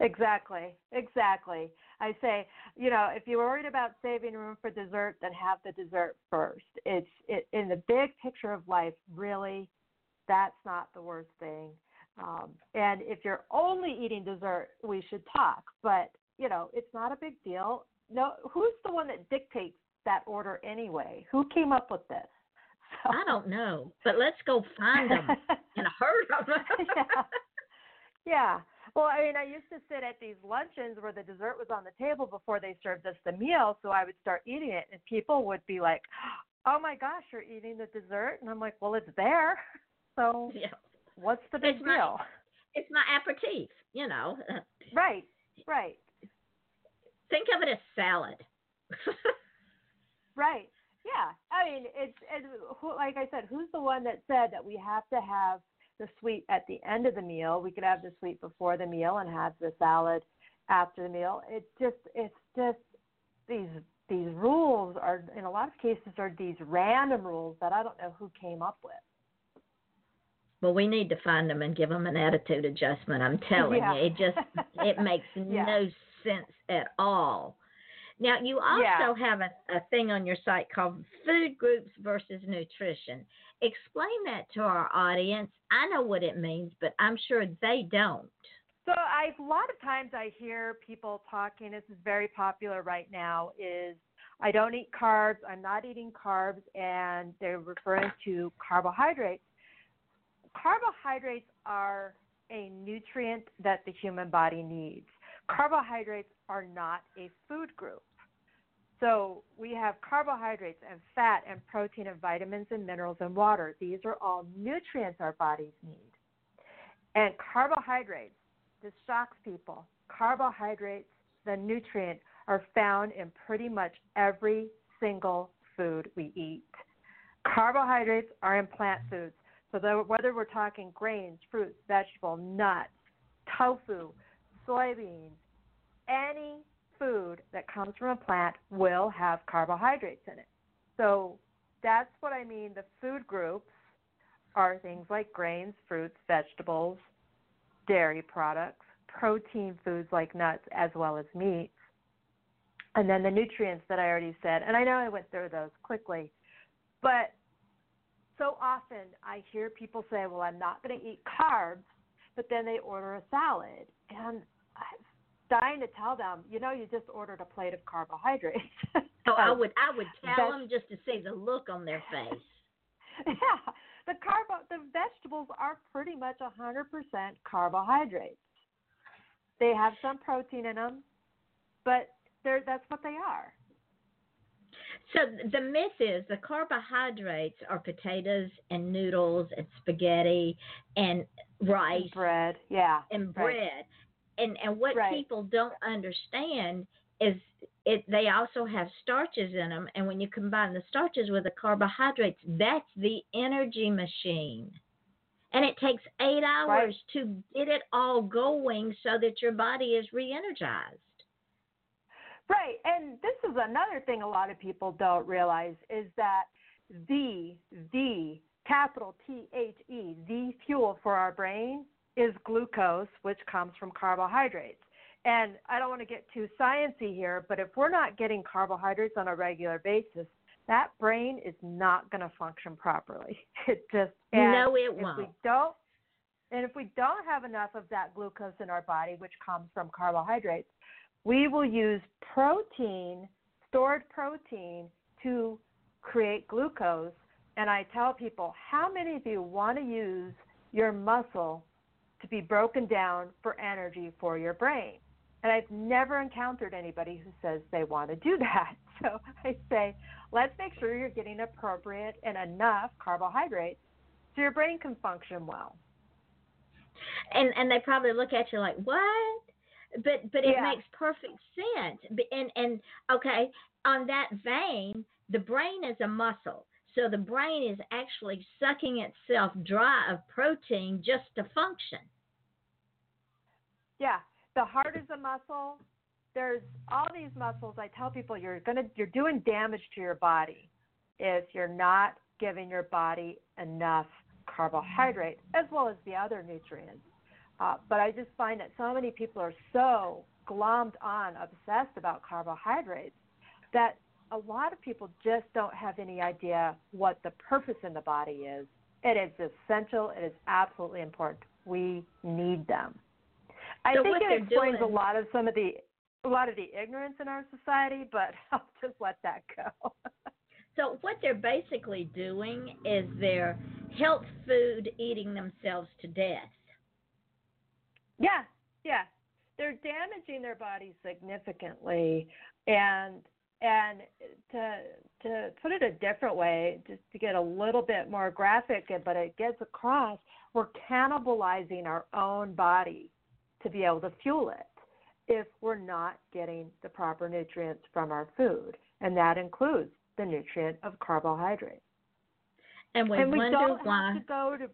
S3: Exactly. Exactly. I say, you know, if you're worried about saving room for dessert, then have the dessert first. It's it in the big picture of life, really, that's not the worst thing. Um, and if you're only eating dessert, we should talk. But you know, it's not a big deal. No, who's the one that dictates that order anyway? Who came up with this? So,
S2: I don't know, but let's go find them and hurt them.
S3: yeah. Yeah. Well, I mean, I used to sit at these luncheons where the dessert was on the table before they served us the meal, so I would start eating it, and people would be like, "Oh my gosh, you're eating the dessert," and I'm like, "Well, it's there, so
S2: Yeah.
S3: what's the big
S2: It's my-
S3: deal?"
S2: It's my aperitif, you know.
S3: Right. Right.
S2: Think of it as salad.
S3: Right. Yeah. I mean, it's, it's like I said, who's the one that said that we have to have the sweet at the end of the meal? We could have the sweet before the meal and have the salad after the meal. It just, it's just these these rules are in a lot of cases are these random rules that I don't know who came up with.
S2: well, we need to find them and give them an attitude adjustment. I'm telling
S3: Yeah.
S2: you, it just it makes
S3: Yeah.
S2: no sense at all. Now, you also
S3: Yeah.
S2: have a, a thing on your site called Food Groups versus Nutrition. Explain that to our audience. I know what it means, but I'm sure they don't.
S3: So I a lot of times I hear people talking. This is very popular right now. Is I don't eat carbs. I'm not eating carbs, and they're referring to carbohydrates. Carbohydrates are a nutrient that the human body needs. Carbohydrates are not a food group. So we have carbohydrates and fat and protein and vitamins and minerals and water. These are all nutrients our bodies need. And carbohydrates, this shocks people. Carbohydrates, the nutrient, are found in pretty much every single food we eat. Carbohydrates are in plant foods. So whether we're talking grains, fruits, vegetables, nuts, tofu, soybeans, any food that comes from a plant will have carbohydrates in it. So that's what I mean. The food groups are things like grains, fruits, vegetables, dairy products, protein foods like nuts, as well as meats. And then the nutrients that I already said. And I know I went through those quickly, but so often I hear people say, well, I'm not going to eat carbs, but then they order a salad. And dying to tell them, you know, you just ordered a plate of carbohydrates.
S2: so oh, I would I would tell them just to see the look on their face.
S3: yeah, the carbo the vegetables are pretty much 100% carbohydrates. They have some protein in them, but they're that's what they are.
S2: So the myth is the carbohydrates are potatoes and noodles and spaghetti and rice,
S3: and bread, yeah,
S2: and bread.
S3: Right.
S2: And and what
S3: right.
S2: people don't understand is it they also have starches in them and when you combine the starches with the carbohydrates that's the energy machine and it takes eight hours
S3: right.
S2: to get it all going so that your body is re-energized
S3: right and this is another thing a lot of people don't realize is that the the capital T H E the fuel for our brain is glucose which comes from carbohydrates and I don't want to get too sciency here, but if we're not getting carbohydrates on a regular basis, that brain is not going to function properly. It just
S2: no, it
S3: if
S2: won't.
S3: We don't, and if we don't have enough of that glucose in our body, which comes from carbohydrates, we will use protein, stored protein, to create glucose. And I tell people, how many of you want to use your muscle to be broken down for energy for your brain? And I've never encountered anybody who says they want to do that. So I say, let's make sure you're getting appropriate and enough carbohydrates so your brain can function well.
S2: And and they probably look at you like, "What?" But but it
S3: yeah.
S2: makes perfect sense. And and okay, on that vein, the brain is a muscle. So the brain is actually sucking itself dry of protein just to function.
S3: Yeah, the heart is a muscle. There's all these muscles. I tell people you're gonna you're doing damage to your body if you're not giving your body enough carbohydrate as well as the other nutrients. Uh, but I just find that so many people are so glommed on, obsessed about carbohydrates that a lot of people just don't have any idea what the purpose in the body is. It is essential. It is absolutely important. We need them. I
S2: so
S3: think it explains
S2: doing,
S3: a lot of some of the a lot of the ignorance in our society, but I'll just let that go.
S2: so what they're basically doing is they're health food eating themselves to death.
S3: Yeah, yeah. They're damaging their bodies significantly and and to to put it a different way, just to get a little bit more graphic, but it gets across, we're cannibalizing our own body to be able to fuel it if we're not getting the proper nutrients from our food, and that includes the nutrient of carbohydrates.
S2: And
S3: and we don't
S2: why.
S3: have to go to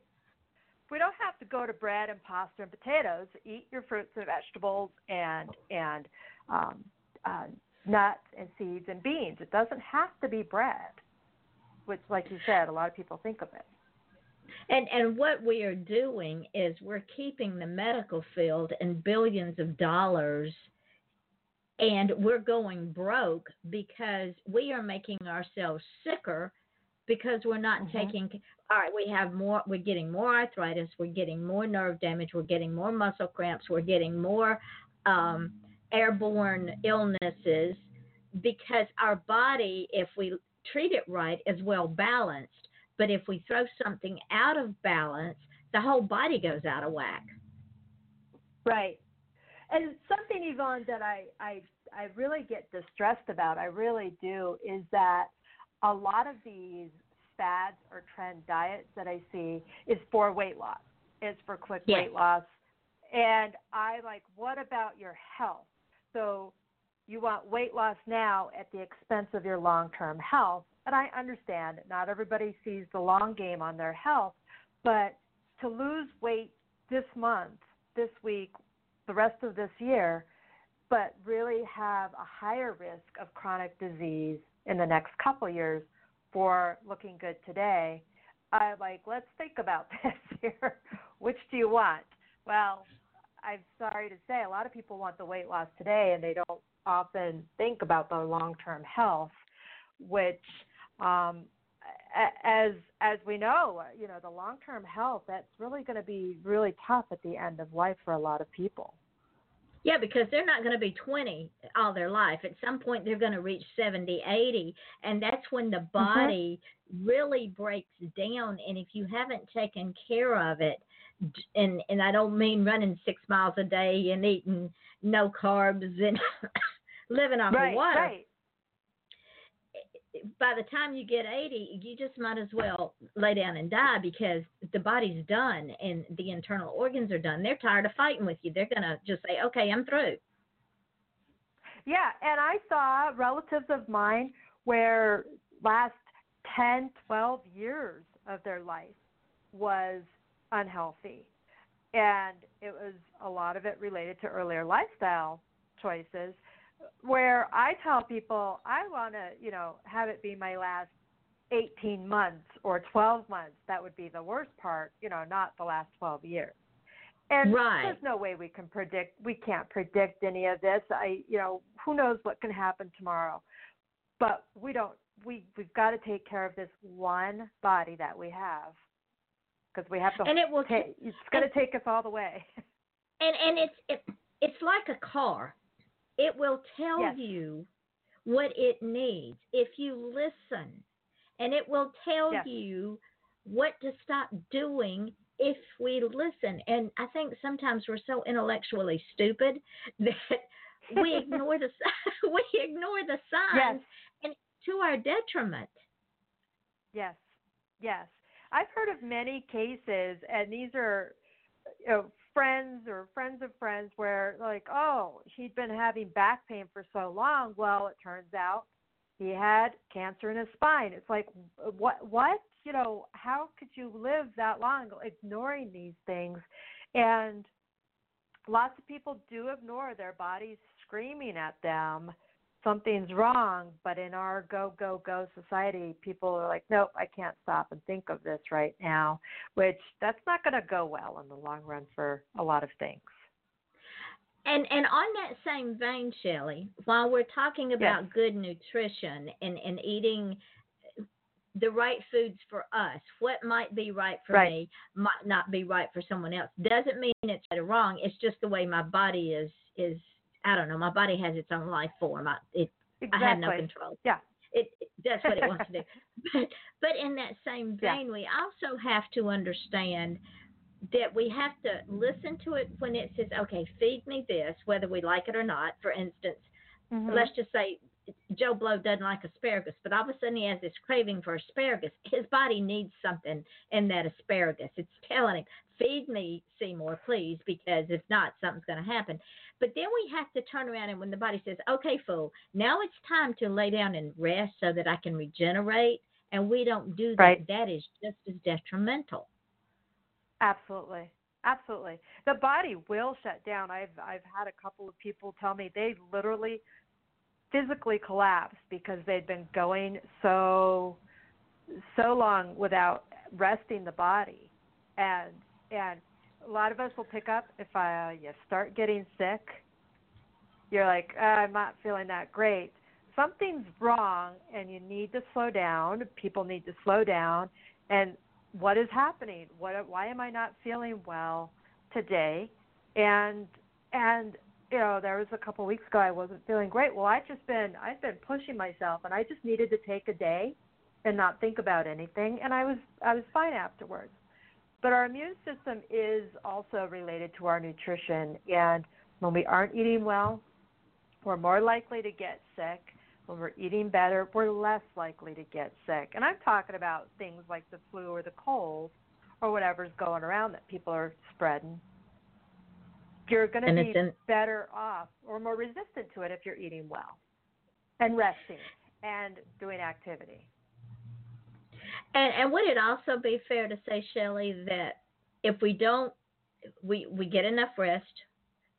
S3: we don't have to go to bread and pasta and potatoes. Eat your fruits and vegetables and and um, uh, nuts and seeds and beans. It doesn't have to be bread, which, like you said, a lot of people think of it.
S2: And and what we are doing is we're keeping the medical field in billions of dollars and we're going broke because we are making ourselves sicker because we're not
S3: mm-hmm.
S2: taking all right we have more we're getting more arthritis we're getting more nerve damage we're getting more muscle cramps we're getting more um, airborne illnesses because our body if we treat it right is well balanced but if we throw something out of balance, the whole body goes out of whack.
S3: Right. And something, Yvonne, that I, I, I really get distressed about, I really do, is that a lot of these fads or trend diets that I see is for weight loss. It's for quick
S2: yeah.
S3: weight loss. And I like, what about your health? So you want weight loss now at the expense of your long term health. And I understand not everybody sees the long game on their health, but to lose weight this month, this week, the rest of this year, but really have a higher risk of chronic disease in the next couple years for looking good today, I like let's think about this here. Which do you want? Well, I'm sorry to say, a lot of people want the weight loss today, and they don't often think about the long-term health, which, um, as as we know, you know, the long-term health that's really going to be really tough at the end of life for a lot of people.
S2: Yeah, because they're not going to be 20 all their life. At some point, they're going to reach 70, 80, and that's when the body really breaks down. And if you haven't taken care of it, and and I don't mean running six miles a day and eating no carbs and living off
S3: right,
S2: of water.
S3: right.
S2: By the time you get 80, you just might as well lay down and die because the body's done and the internal organs are done. They're tired of fighting with you. They're going to just say, okay, I'm through.
S3: Yeah, and I saw relatives of mine where last 10, 12 years of their life was unhealthy. And it was a lot of it related to earlier lifestyle choices where I tell people I want to, you know, have it be my last 18 months or 12 months. That would be the worst part, you know, not the last 12 years. And
S2: Right.
S3: there's no way we can predict. We can't predict any of this. I, you know, who knows what can happen tomorrow. But we don't. We we've got to take care of this one body that we have because we have to.
S2: And it will
S3: ta- it's going to take us all the way.
S2: and and it's it, it's like a car it will tell
S3: Yes.
S2: you what it needs if you listen and it will tell
S3: Yes.
S2: you what to stop doing if we listen and i think sometimes we're so intellectually stupid that we ignore the we ignore the signs and to our detriment
S3: Yes, yes. I've heard of many cases, and these are you know, friends or friends of friends where, like, oh, he'd been having back pain for so long. Well, it turns out he had cancer in his spine. It's like, what? What? You know, how could you live that long ignoring these things? And lots of people do ignore their bodies screaming at them something's wrong but in our go go go society people are like nope i can't stop and think of this right now which that's not going to go well in the long run for a lot of things
S2: And and on that same vein, Shelley, while we're talking about good nutrition and, and eating the right foods for us, what might be right for
S3: Right.
S2: me might not be right for someone else. Doesn't mean it's right or wrong. It's just the way my body is is I don't know, my body has its own life form. I it I have no control.
S3: yeah
S2: It, it does what it wants to do. But but in that same
S3: Yeah.
S2: vein, we also have to understand that we have to listen to it when it says, "Okay, feed me this," whether we like it or not. For instance,
S3: Mhm.
S2: let's just say Joe Blow doesn't like asparagus, but all of a sudden he has this craving for asparagus. His body needs something in that asparagus. It's telling him, feed me, Seymour, please, because if not, something's going to happen. But then we have to turn around and when the body says, okay, fool, now it's time to lay down and rest so that I can regenerate, and we don't do that,
S3: Right.
S2: that is just as detrimental.
S3: Absolutely. Absolutely. The body will shut down. I've I've had a couple of people tell me they literally physically collapsed because they'd been going so so long without resting the body. And and a lot of us will pick up if uh, you start getting sick, you're like, uh, I'm not feeling that great. Something's wrong and you need to slow down. People need to slow down and what is happening? What why am I not feeling well today? And and you know, there was a couple of weeks ago I wasn't feeling great. Well, I've just been I've been pushing myself and I just needed to take a day and not think about anything and I was I was fine afterwards. But our immune system is also related to our nutrition and when we aren't eating well, we're more likely to get sick. When we're eating better, we're less likely to get sick. And I'm talking about things like the flu or the cold or whatever's going around that people are spreading. You're going to be
S2: in-
S3: better off or more resistant to it if you're eating well and resting and doing activity.
S2: And and would it also be fair to say, Shelley, that if we don't, we we get enough rest,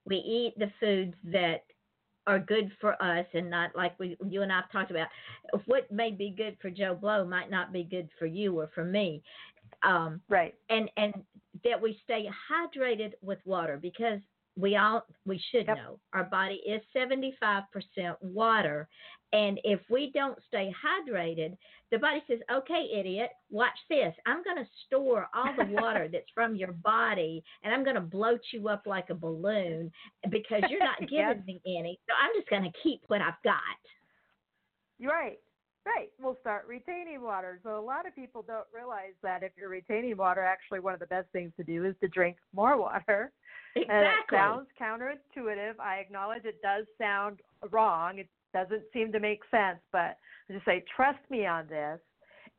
S2: we eat the foods that are good for us, and not like we you and I've talked about. What may be good for Joe Blow might not be good for you or for me. Um,
S3: right.
S2: And and that we stay hydrated with water because we all we should
S3: Yep.
S2: know our body is 75% water and if we don't stay hydrated the body says okay idiot watch this i'm going to store all the water that's from your body and i'm going to bloat you up like a balloon because you're not giving
S3: Yes.
S2: me any so i'm just going to keep what i've got
S3: You're right. Right. We'll start retaining water. So a lot of people don't realize that if you're retaining water, actually one of the best things to do is to drink more water. Exactly. And it sounds counterintuitive. I acknowledge it does sound wrong. It doesn't seem to make sense, but I just say trust me on this.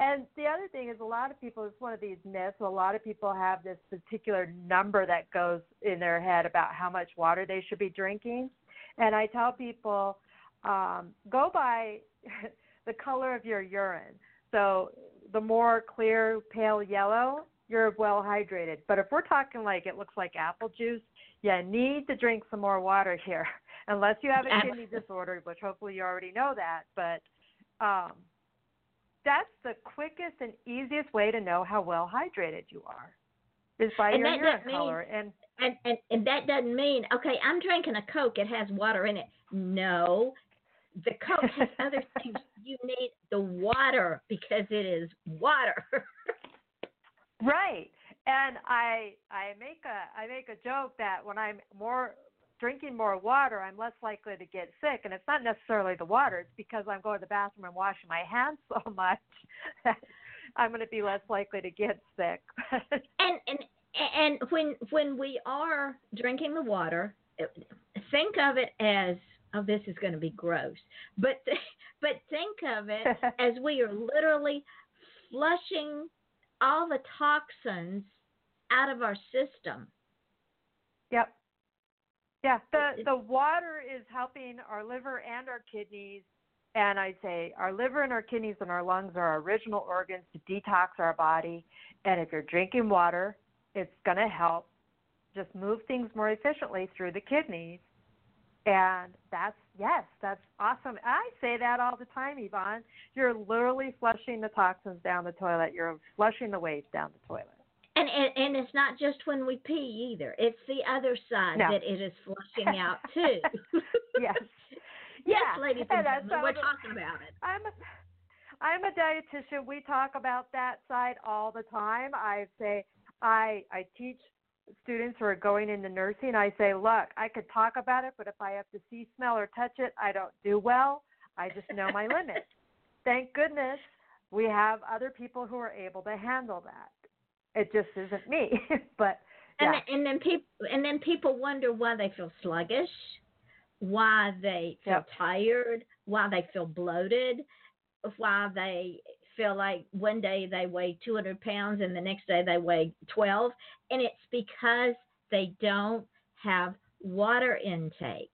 S3: And the other thing is a lot of people it's one of these myths. A lot of people have this particular number that goes in their head about how much water they should be drinking. And I tell people um, go by the color of your urine. So the more clear, pale yellow, you're well hydrated. But if we're talking like it looks like apple juice, you need to drink some more water here, unless you have a kidney disorder, which hopefully you already know that. But um, that's the quickest and easiest way to know how well hydrated you are, is by
S2: And
S3: your urine
S2: mean-
S3: color. And
S2: and, and and that doesn't mean okay i'm drinking a coke it has water in it no the coke has other things you need the water because it is water
S3: Right. And I I make a I make a joke that when I'm more drinking more water, I'm less likely to get sick, and it's not necessarily the water. It's because I'm going to the bathroom and washing my hands so much that I'm going to be less likely to get sick.
S2: and and and when when we are drinking the water think of it as oh this is going to be gross but but think of it as we are literally flushing all the toxins out of our system
S3: Yep. Yeah, the the water is helping our liver and our kidneys, and I'd say our liver and our kidneys and our lungs are our original organs to detox our body. And if you're drinking water, it's going to help just move things more efficiently through the kidneys. And that's yes, that's awesome. I say that all the time, Yvonne. You're literally flushing the toxins down the toilet. You're flushing the waste down the toilet.
S2: And, and and it's not just when we pee either. It's the other side
S3: No.
S2: that it is flushing out too.
S3: yes.
S2: yes,
S3: Yeah,
S2: ladies
S3: and
S2: and gentlemen, we're talking about it.
S3: I'm a, I'm a dietitian. We talk about that side all the time. I say I I teach students who are going into nursing. I say, look, I could talk about it, but if I have to see, smell, or touch it, I don't do well. I just know my limits. Thank goodness we have other people who are able to handle that. It just isn't me. but
S2: And
S3: yeah.
S2: then, and then people and then people wonder why they feel sluggish, why they feel
S3: Yep.
S2: tired, why they feel bloated, why they feel like one day they weigh 200 pounds and the next day they weigh 12, and it's because they don't have water intake.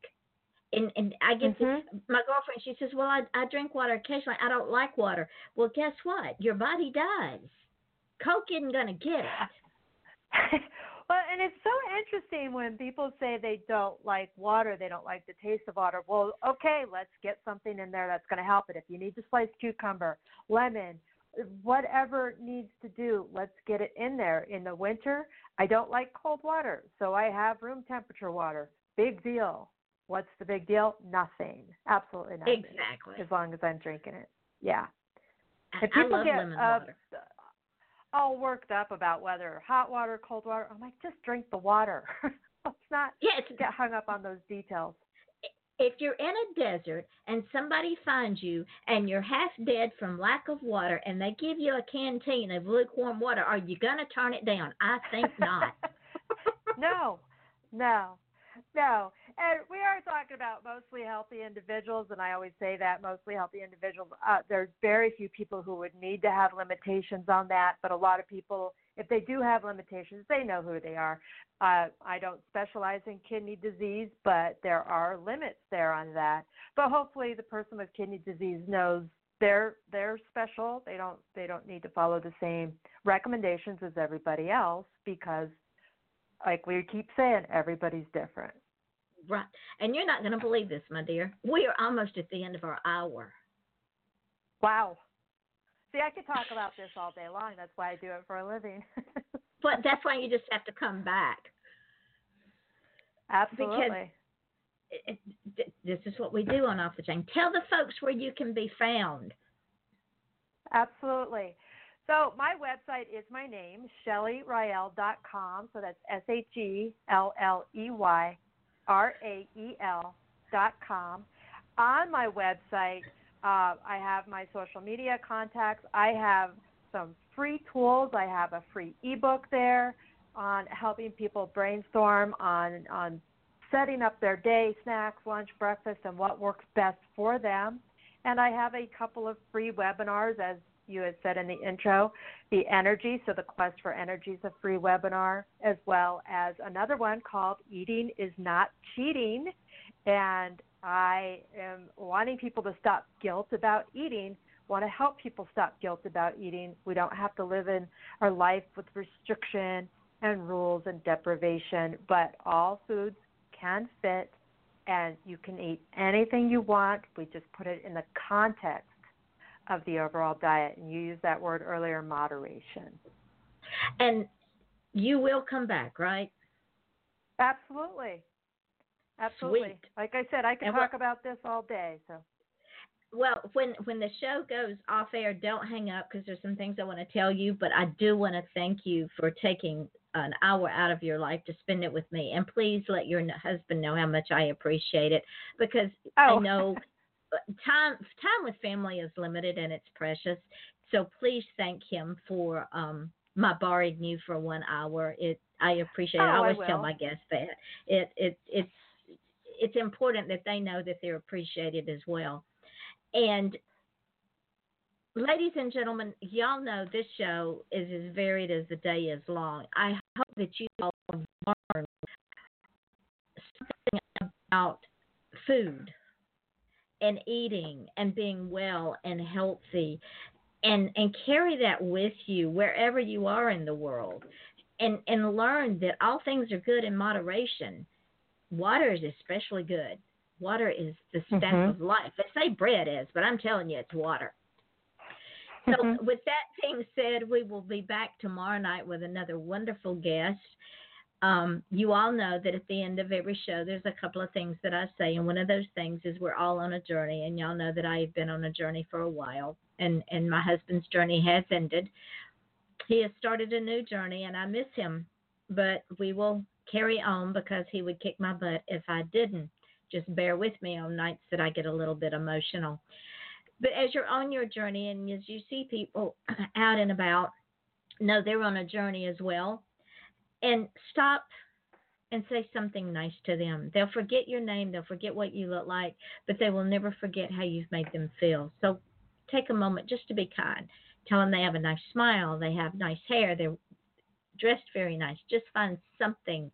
S2: And and I get this, mm-hmm. my girlfriend. She says, "Well, I I drink water occasionally. I don't like water." Well, guess what? Your body does. Coke isn't gonna get it.
S3: well, and it's so interesting when people say they don't like water, they don't like the taste of water. Well, okay, let's get something in there that's going to help it. If you need to slice cucumber, lemon, whatever needs to do, let's get it in there. In the winter, I don't like cold water, so I have room temperature water. Big deal. What's the big deal? Nothing. Absolutely nothing.
S2: Exactly.
S3: As long as I'm drinking it. Yeah.
S2: I-
S3: If
S2: I love
S3: get
S2: lemon
S3: uh,
S2: water.
S3: All worked up about whether hot water, cold water, I'm like, just drink the water. Let's not
S2: Yeah, it's,
S3: get hung up on those details.
S2: if you're in a desert and somebody finds you and you're half dead from lack of water and they give you a canteen of lukewarm water, are you going to turn it down? I think not.
S3: no, no, no. And we are talking about mostly healthy individuals, and I always say that mostly healthy individuals. Uh, there's very few people who would need to have limitations on that, but a lot of people, if they do have limitations, they know who they are. Uh, I don't specialize in kidney disease, but there are limits there on that. But hopefully, the person with kidney disease knows they're they're special. They don't they don't need to follow the same recommendations as everybody else because like we keep saying, everybody's different.
S2: Right. And you're not going to believe this, my dear. We are almost at the end of our hour.
S3: Wow. See, I could talk about this all day long. That's why I do it for a living.
S2: but that's why you just have to come back.
S3: Absolutely.
S2: It, it, this is what we do on Off the Chain. Tell the folks where you can be found.
S3: Absolutely. So my website is my name, ShelleyRael.com. So that's S H E L L E Y R A E L dot com. On my website, uh, I have my social media contacts. I have some free tools. I have a free ebook there on helping people brainstorm on on setting up their day, snacks, lunch, breakfast, and what works best for them. And I have a couple of free webinars, as you had said in the intro, the energy. So the quest for energy is a free webinar, as well as another one called Eating is Not Cheating. And I am wanting people to stop guilt about eating, want to help people stop guilt about eating. We don't have to live in our life with restriction and rules and deprivation, but all foods can fit and you can eat anything you want. We just put it in the context of the overall diet. And you used that word earlier, moderation.
S2: And you will come back, right?
S3: Absolutely. Absolutely.
S2: Sweet.
S3: Like I said, I can talk about this all day. So
S2: Well, when when the show goes off air, don't hang up because there's some things I want to tell you. But I do want to thank you for taking an hour out of your life to spend it with me, and please let your husband know how much I appreciate it because I
S3: Oh.
S2: know uh, time time with family is limited and it's precious. So please thank him for um my borrowing you for one hour. It I appreciate it.
S3: Oh,
S2: I
S3: I
S2: always tell my guests that it it it's it's important that they know that they're appreciated as well. And ladies and gentlemen, y'all know this show is as varied as the day is long. I hope that you all learn something about food and eating and being well and healthy and and carry that with you wherever you are in the world and and learn that all things are good in moderation. Water is especially good. Water is the staff
S3: Mhm.
S2: of life. They say bread is but i'm telling you it's water. So
S3: Mhm.
S2: with that being said we will be back tomorrow night with another wonderful guest um, you all know that at the end of every show, there's a couple of things that I say, and one of those things is we're all on a journey, and y'all know that I have been on a journey for a while, and and my husband's journey has ended. He has started a new journey, and I miss him, but we will carry on because he would kick my butt if I didn't. Just bear with me on nights that I get a little bit emotional. But as you're on your journey, and as you see people out and about, know they're on a journey as well and stop and say something nice to them. They'll forget your name, they'll forget what you look like, but they will never forget how you've made them feel. So take a moment just to be kind. Tell them they have a nice smile, they have nice hair, they're dressed very nice. Just find something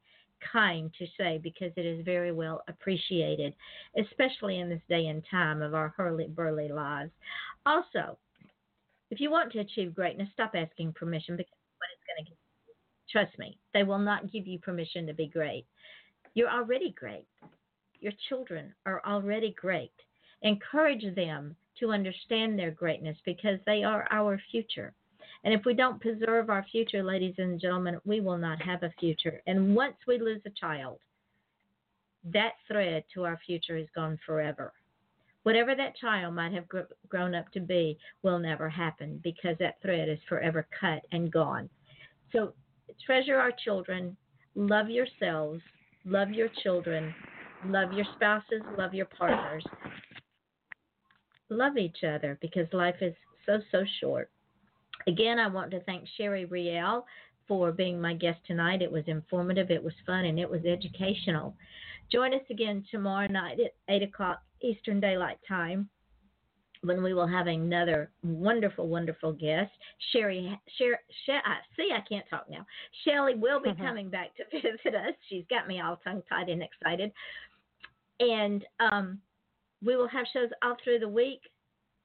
S2: kind to say because it is very well appreciated, especially in this day and time of our hurly burly lives. Also, if you want to achieve greatness, stop asking permission because what it's going to get Trust me, they will not give you permission to be great. You're already great. Your children are already great. Encourage them to understand their greatness because they are our future. And if we don't preserve our future, ladies and gentlemen, we will not have a future. And once we lose a child, that thread to our future is gone forever. Whatever that child might have gr- grown up to be will never happen because that thread is forever cut and gone. So treasure our children, love yourselves, love your children, love your spouses, love your partners. Love each other because life is so, so short. Again, I want to thank Sherry Riel for being my guest tonight. It was informative, it was fun, and it was educational. Join us again tomorrow night at 8 o'clock Eastern Daylight Time when we will have another wonderful, wonderful guest. Sherry, Sherry, Sher I see, I can't talk now. Shelley will be coming back to visit us. She's got me all tongue tied and excited. And um, we will have shows all through the week.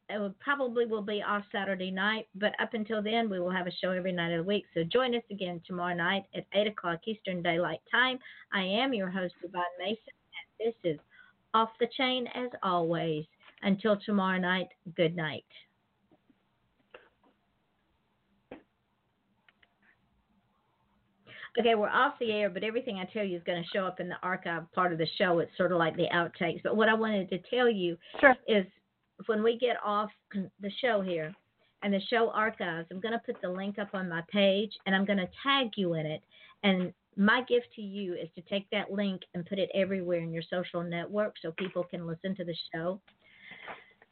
S2: It will, probably will be off Saturday night, but up until then, we will have a show every night of the week. So join us again tomorrow night at 8 o'clock Eastern Daylight Time. I am your host, Yvonne Mason, and this is Off the Chain as always. Until tomorrow night, good night. Okay, we're off the air, but everything I tell you is going to show up in the archive part of the show. It's sort of like the outtakes. But what I wanted to tell you
S3: sure.
S2: is when we get off the show here and the show archives, I'm going to put the link up on my page and I'm going to tag you in it. And my gift to you is to take that link and put it everywhere in your social network so people can listen to the show.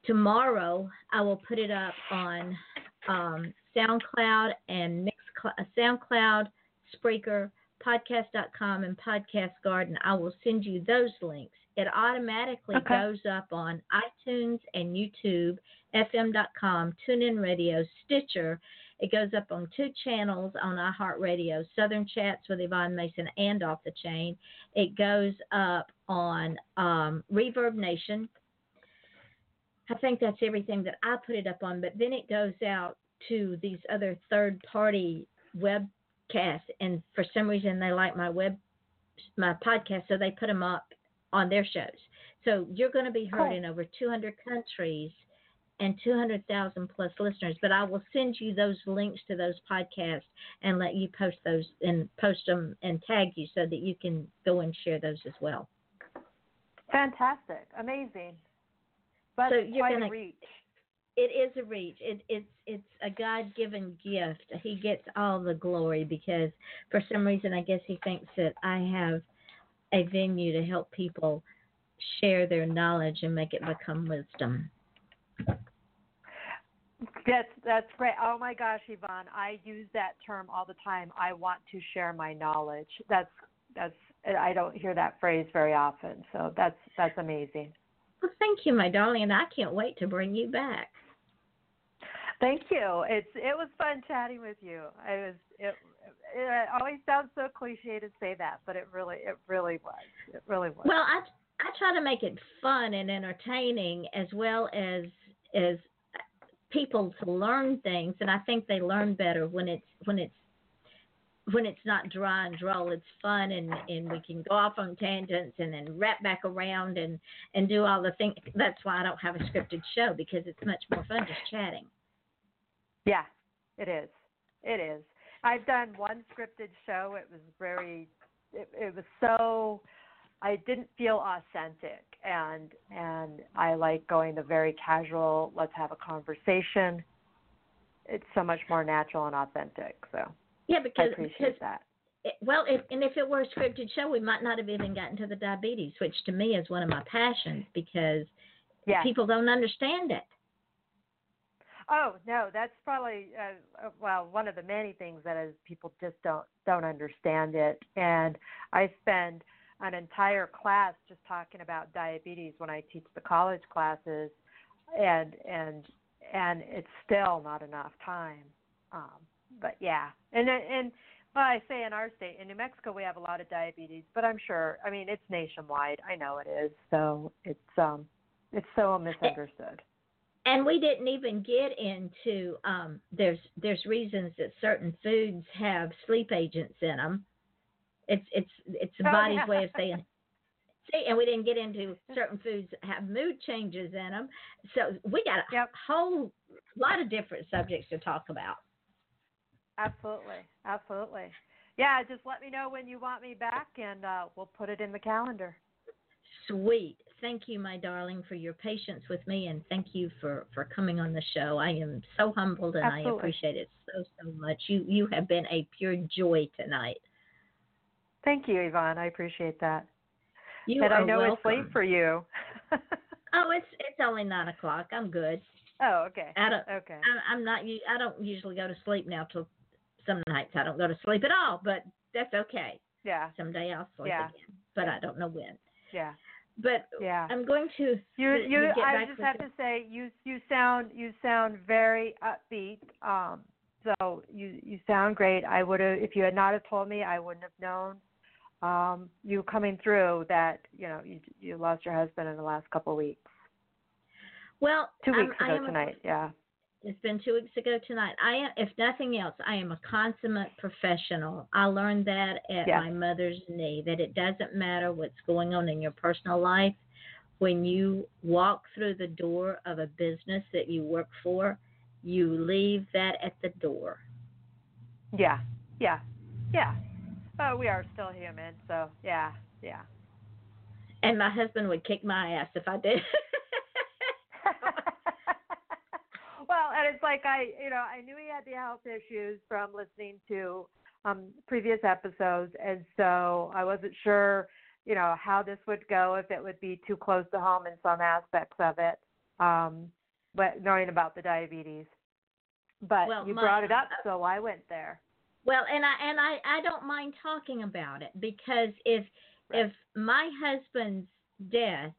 S2: Tomorrow, I will put it up on um, SoundCloud and Mixcloud, uh, SoundCloud, Spreaker, Podcast.com, and Podcast Garden. I will send you those links. It automatically
S3: Okay.
S2: goes up on iTunes and YouTube, FM.com, TuneIn Radio, Stitcher. It goes up on two channels on iHeartRadio, Southern Chats with Yvonne Mason and Off the Chain. It goes up on um, Reverb Nation. I think that's everything that I put it up on, but then it goes out to these other third party webcasts, and for some reason they like my web, my podcast, so they put them up on their shows. So you're going to be heard
S3: Cool.
S2: in over 200 countries and 200,000 plus listeners. But I will send you those links to those podcasts and let you post those and post them and tag you so that you can go and share those as well.
S3: Fantastic. Amazing. But
S2: So you're
S3: quite
S2: gonna-
S3: a reach.
S2: It is a reach. It, it's it's a God given gift. He gets all the glory because for some reason I guess he thinks that I have a venue to help people share their knowledge and make it become wisdom.
S3: That's that's great. Oh my gosh, Yvonne, I use that term all the time. I want to share my knowledge. That's that's I don't hear that phrase very often. So that's that's amazing.
S2: Well, thank you, my darling, and I can't wait to bring you back.
S3: Thank you. It's it was fun chatting with you. I was it, it always sounds so cliche to say that, but it really it really was. It really was.
S2: Well, I I try to make it fun and entertaining as well as as people to learn things, and I think they learn better when it's when it's when it's not dry and droll. It's fun, and and we can go off on tangents and then wrap back around and and do all the things. That's why I don't have a scripted show because it's much more fun just chatting.
S3: Yeah, it is. It is. I've done one scripted show. It was very, it, it was so, I didn't feel authentic, and and I like going the very casual. Let's have a conversation. It's so much more natural and authentic. So
S2: Yeah,
S3: I
S2: because
S3: appreciate
S2: because
S3: that.
S2: it, well, if, and if it were a scripted show, we might not have even gotten to the diabetes, which to me is one of my passions because
S3: Yeah.
S2: people don't understand it.
S3: Oh no, that's probably uh, uh, well one of the many things that is people just don't don't understand it. And I spend an entire class just talking about diabetes when I teach the college classes, and and and it's still not enough time. Um, but yeah, and and well, I say in our state, in New Mexico, we have a lot of diabetes, but I'm sure. I mean, it's nationwide. I know it is. So it's um, it's so misunderstood.
S2: and we didn't even get into um there's there's reasons that certain foods have sleep agents in them it's it's it's the
S3: Oh,
S2: body's
S3: yeah.
S2: way of saying see and we didn't get into certain foods that have mood changes in them so we got a whole lot of different subjects to talk about
S3: Absolutely, absolutely. Yeah, just let me know when you want me back, and uh, we'll put it in the calendar.
S2: sweet thank you my darling for your patience with me and thank you for for coming on the show i am so humbled and i appreciate it so so much you you have been a pure joy tonight
S3: Thank you, Yvonne. I appreciate that.
S2: You
S3: and I know it's
S2: welcome.
S3: late for you.
S2: Oh, it's it's only nine o'clock. I'm good.
S3: oh, okay.
S2: I don't.
S3: Okay.
S2: I, I'm not. I don't usually go to sleep now till some nights. I don't go to sleep at all, but that's okay.
S3: Yeah.
S2: Someday I'll sleep
S3: Yeah.
S2: again, but I don't know when.
S3: Yeah.
S2: But
S3: Yeah.
S2: I'm going to.
S3: You you I just have
S2: the-
S3: to say you you sound you sound very upbeat. Um so you you sound great. I would have if you had not have told me I wouldn't have known um you coming through that, you know, you you lost your husband in the last couple of weeks.
S2: Well,
S3: 2
S2: I'm-
S3: weeks
S2: I
S3: ago
S2: a-
S3: tonight. Yeah.
S2: It's been two weeks ago tonight. I am, if nothing else, I am a consummate professional. I learned that at
S3: Yeah.
S2: my mother's knee that it doesn't matter what's going on in your personal life. When you walk through the door of a business that you work for, you leave that at the door.
S3: Yeah. Yeah. Yeah. But we are still human, so yeah, yeah.
S2: And my husband would kick my ass if I did.
S3: and it's like I, you know, I knew he had the health issues from listening to um previous episodes, and so I wasn't sure, you know, how this would go if it would be too close to home in some aspects of it. Um, but knowing about the diabetes, but
S2: Well,
S3: you
S2: my-
S3: brought it up, so I went there.
S2: Well, and I and I I don't mind talking about it because if if my husband's death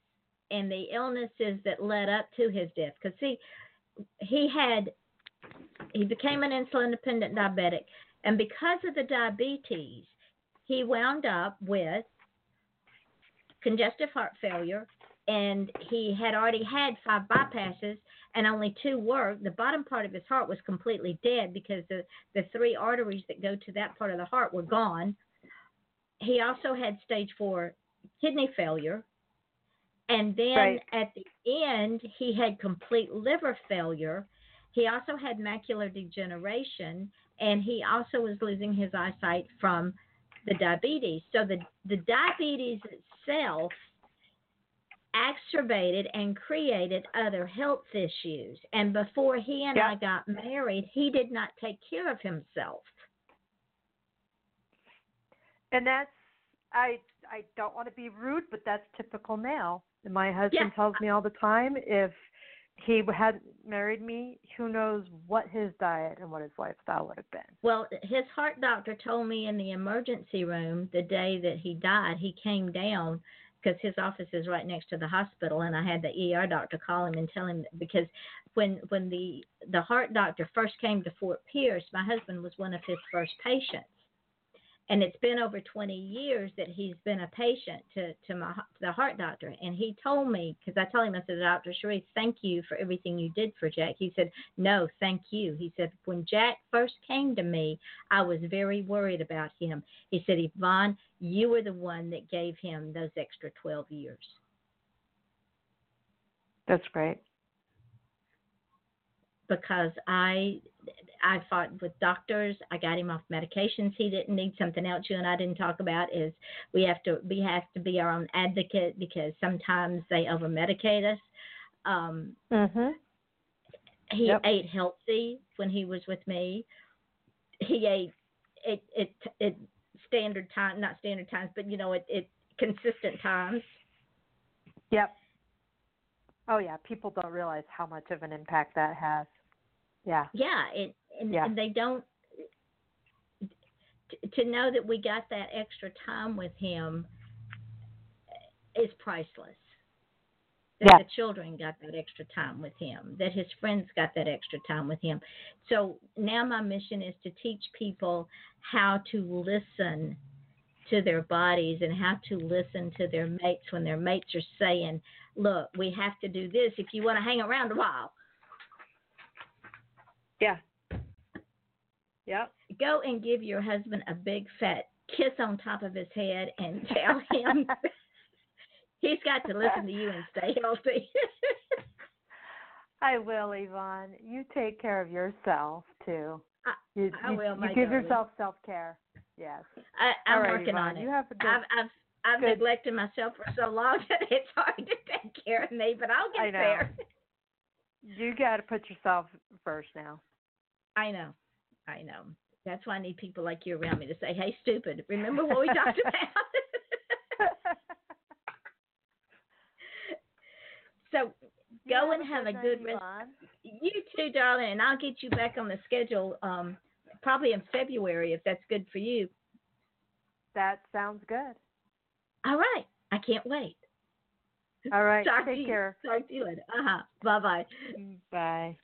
S2: and the illnesses that led up to his death, because see, he had he became an insulin dependent diabetic, and because of the diabetes, he wound up with congestive heart failure, and he had already had five bypasses and only two worked. The bottom part of his heart was completely dead because the the three arteries that go to that part of the heart were gone. He also had stage four kidney failure. And then
S3: Right.
S2: at the end, he had complete liver failure. He also had macular degeneration, and he also was losing his eyesight from the diabetes. So the, the diabetes itself exacerbated and created other health issues. And before he and I got married, he did not take care of himself.
S3: And that's I I don't want to be rude, but that's typical male. My husband
S2: Yeah.
S3: tells me all the time if he hadn't married me, who knows what his diet and what his lifestyle would have been.
S2: Well, his heart doctor told me in the emergency room the day that he died, he came down because his office is right next to the hospital and I had the ER doctor call him and tell him because when when the the heart doctor first came to Fort Pierce, my husband was one of his first patients. And it's been over 20 years that he's been a patient to to my to the heart doctor and he told me because I told him I said Dr. Sharif, thank you for everything you did for Jack. He said, "No, thank you." He said, "When Jack first came to me, I was very worried about him." He said, "Yvonne, you were the one that gave him those extra 12 years."
S3: That's great.
S2: because I I fought with doctors. I got him off medications he didn't need. Something else you and I didn't talk about is we have to we have to be our own advocate because sometimes they over medicate us. Um,
S3: Mhm.
S2: he
S3: Yep.
S2: ate healthy when he was with me. He ate it it it standard time not standard times, but you know it it consistent times.
S3: Yep. Oh yeah, people don't realize how much of an impact that has. Yeah.
S2: Yeah, it, and,
S3: Yeah.
S2: and they don't to know that we got that extra time with him is priceless. That
S3: Yeah.
S2: the children got that extra time with him, that his friends got that extra time with him. So now my mission is to teach people how to listen to their bodies and how to listen to their mates when their mates are saying, Look, we have to do this if you want to hang around a while.
S3: Yeah. Yep.
S2: go and give your husband a big fat kiss on top of his head and tell him he's got to listen to you and stay healthy.
S3: I will, Yvonne. You take care of yourself too.
S2: I-
S3: You,
S2: I
S3: you,
S2: will,
S3: you
S2: my
S3: give
S2: darling.
S3: yourself self care. Yes.
S2: I, I'm
S3: All right,
S2: working
S3: Yvonne,
S2: on it.
S3: You have a good.
S2: I've I've I've
S3: good-
S2: neglected myself for so long that it's hard to take care of me, but I'll get
S3: I know.
S2: there.
S3: you got to put yourself first now.
S2: I know. I know. That's why I need people like you around me to say, "Hey, stupid! Remember what we talked about?" so go and have a good rest. You too, darling, and I'll get you back on the schedule um, probably in February if that's good for you.
S3: That sounds good.
S2: All right. I can't wait.
S3: All right.
S2: Talk to
S3: Take
S2: you-
S3: care.
S2: Talk to you later. Uh huh. Bye bye.
S3: Bye.